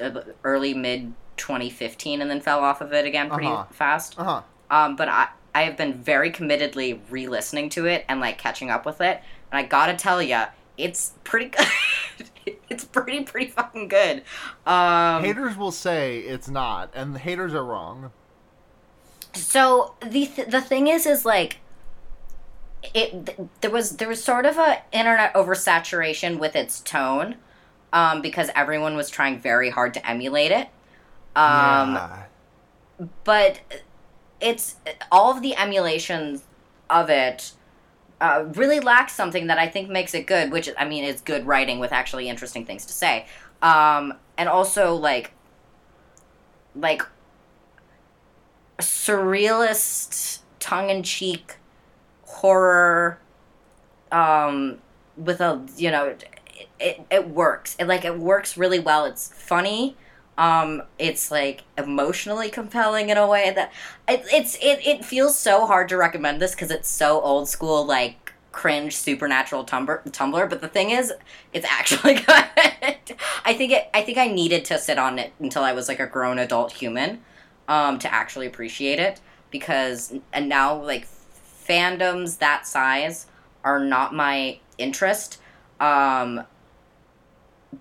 early mid 2015 and then fell off of it again pretty Uh-huh. fast Uh huh. um, but I, I have been very committedly re-listening to it and like catching up with it and i gotta tell ya it's pretty good it's pretty pretty fucking good um, haters will say it's not, and the haters are wrong. so the th- the thing is is like it th- there was there was sort of a internet oversaturation with its tone um, because everyone was trying very hard to emulate it um, yeah. but it's all of the emulations of it uh, really lacks something that I think makes it good, which I mean is good writing with actually interesting things to say, um, and also like like surrealist, tongue in cheek horror um, with a you know it, it, works it like it works really well it's funny um it's like emotionally compelling in a way that it, it's it, it feels so hard to recommend this because it's so old school like cringe supernatural tumblr, Tumblr. But the thing is, it's actually good. I think it. I think I needed to sit on it until I was like a grown adult human, um, to actually appreciate it. Because and now like fandoms that size are not my interest. Um,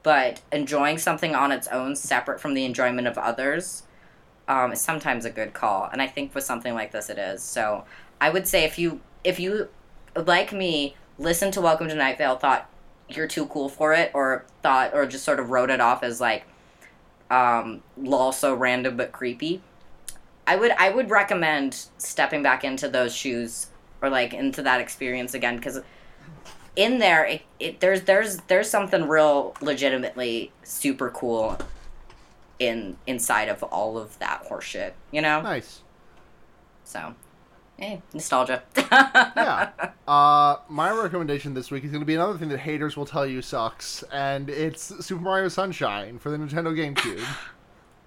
but enjoying something on its own, separate from the enjoyment of others, um, is sometimes a good call. And I think with something like this, it is. So I would say if you if you like me, listen to Welcome to Night Vale, thought you're too cool for it, or thought or just sort of wrote it off as like um, lol so random but creepy. I would I would recommend stepping back into those shoes or like into that experience again because in there it, it there's there's there's something real legitimately super cool in inside of all of that horseshit you know Nice. so hey nostalgia Yeah. Uh, my recommendation this week is going to be another thing that haters will tell you sucks, and it's Super Mario Sunshine for the Nintendo GameCube.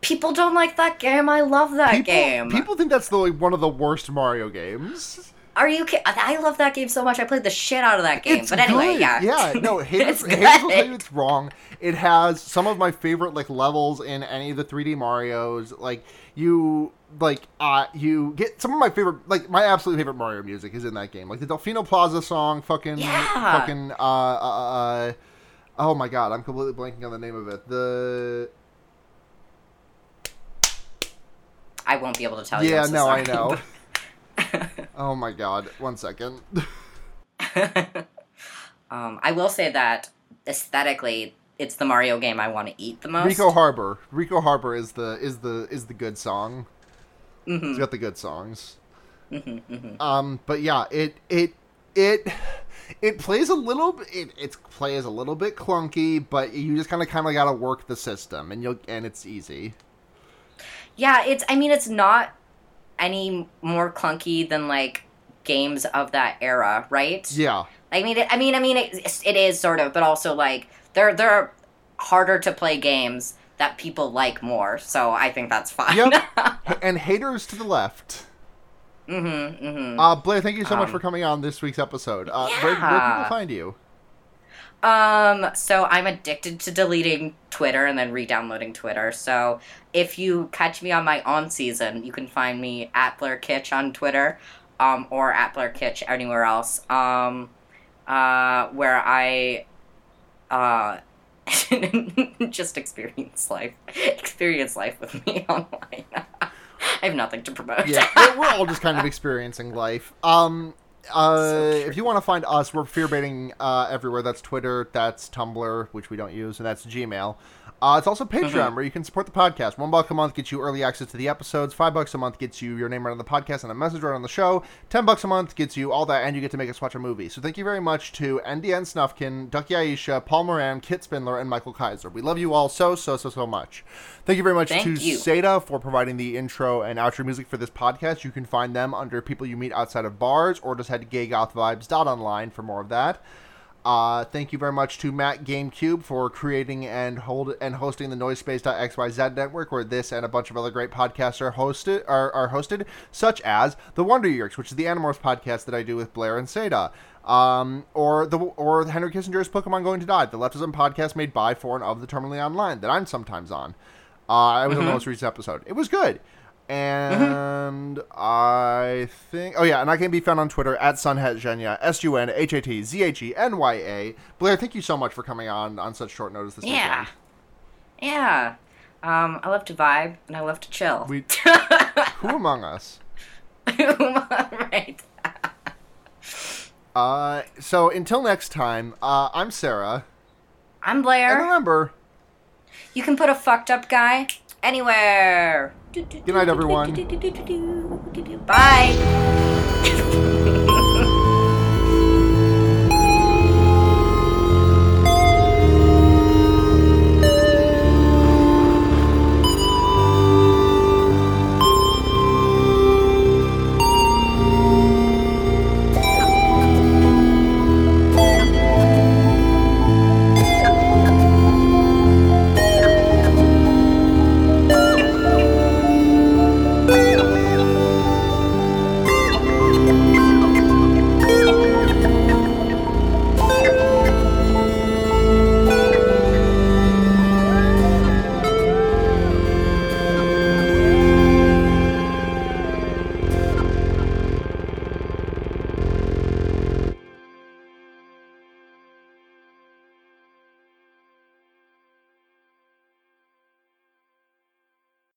people don't like that game i love that people, game people think that's the like, one of the worst Mario games. Are you ki- i love that game so much i played the shit out of that game It's but anyway good. yeah Yeah, no, haters, It's will good. tell you it's wrong. It has some of my favorite like levels in any of the 3D Mario's. Like you like uh you get some of my favorite like my absolute favorite Mario music is in that game. Like the Delfino Plaza song, fucking Yeah. fucking uh, uh uh oh my god, I'm completely blanking on the name of it. The i won't be able to tell you Yeah, no, I know. oh my god, one second. um, i will say that aesthetically it's the mario game i want to eat the most Ricco Harbor. Ricco Harbor is the is the is the good song. Mhm. It's got the good songs. Mhm, mhm. Um, but yeah, it it it it plays a little. It, its play is a little bit clunky, but you just kind of kind of got to work the system, and you'll and it's easy. Yeah, it's. I mean, it's not any more clunky than like games of that era, right? Yeah, I mean, I mean, I mean, it, it is sort of, but also like there there are harder to play games that people like more. So I think that's fine. Yep. And haters to the left. mm-hmm. Mm-hmm. Uh, Blair, thank you so much Um, for coming on this week's episode. Uh, where, where can yeah. people find you? Um, so I'm addicted to deleting Twitter and then re-downloading Twitter. So if you catch me on my on season, you can find me at Blair Kitsch on Twitter, um, or at Blair Kitsch anywhere else. Um, uh, where I, uh, just experience life, experience life with me online. I have nothing to promote. Yeah, we're all just kind of experiencing life. Um, uh, So if you want to find us, we're fear baiting uh, everywhere. That's Twitter, that's Tumblr, which we don't use, and that's Gmail. Uh, it's also Patreon, Mm-hmm. where you can support the podcast. One buck a month gets you early access to the episodes. Five bucks a month gets you your name right on the podcast and a message right on the show. Ten bucks a month gets you all that, and you get to make us watch a movie. So thank you very much to NDN Snufkin, Ducky Aisha, Paul Moran, Kit Spindler, and Michael Kaiser. We love you all so, so, so, so much. Thank you very much Thank to you. Seda for providing the intro and outro music for this podcast. You can find them under people you meet outside of bars, or just head to gaygothvibes.online for more of that. Uh, thank you very much to Matt GameCube for creating and hold and hosting the NoiseSpace.xyz network, where this and a bunch of other great podcasts are hosted are, are hosted, such as the Wonder Years, which is the Animorphs podcast that I do with Blair and Seda. Um, or the or Henry Kissinger's Pokemon Going to Die, the leftism podcast made by, for, and of the Terminally Online that I'm sometimes on. Uh, I was on the most recent episode. It was good. And I think, oh yeah, and I can be found on Twitter at sunhatzhenya, S U N H A T Z H E N Y A. Blair, thank you so much for coming on on such short notice this Yeah. Yeah. Um, I love to vibe and I love to chill. weekend. We, who among us? right. Uh, so until next time, uh, I'm Sarah, I'm and Blair. remember, You can put a fucked up guy anywhere. Good night, everyone. Bye.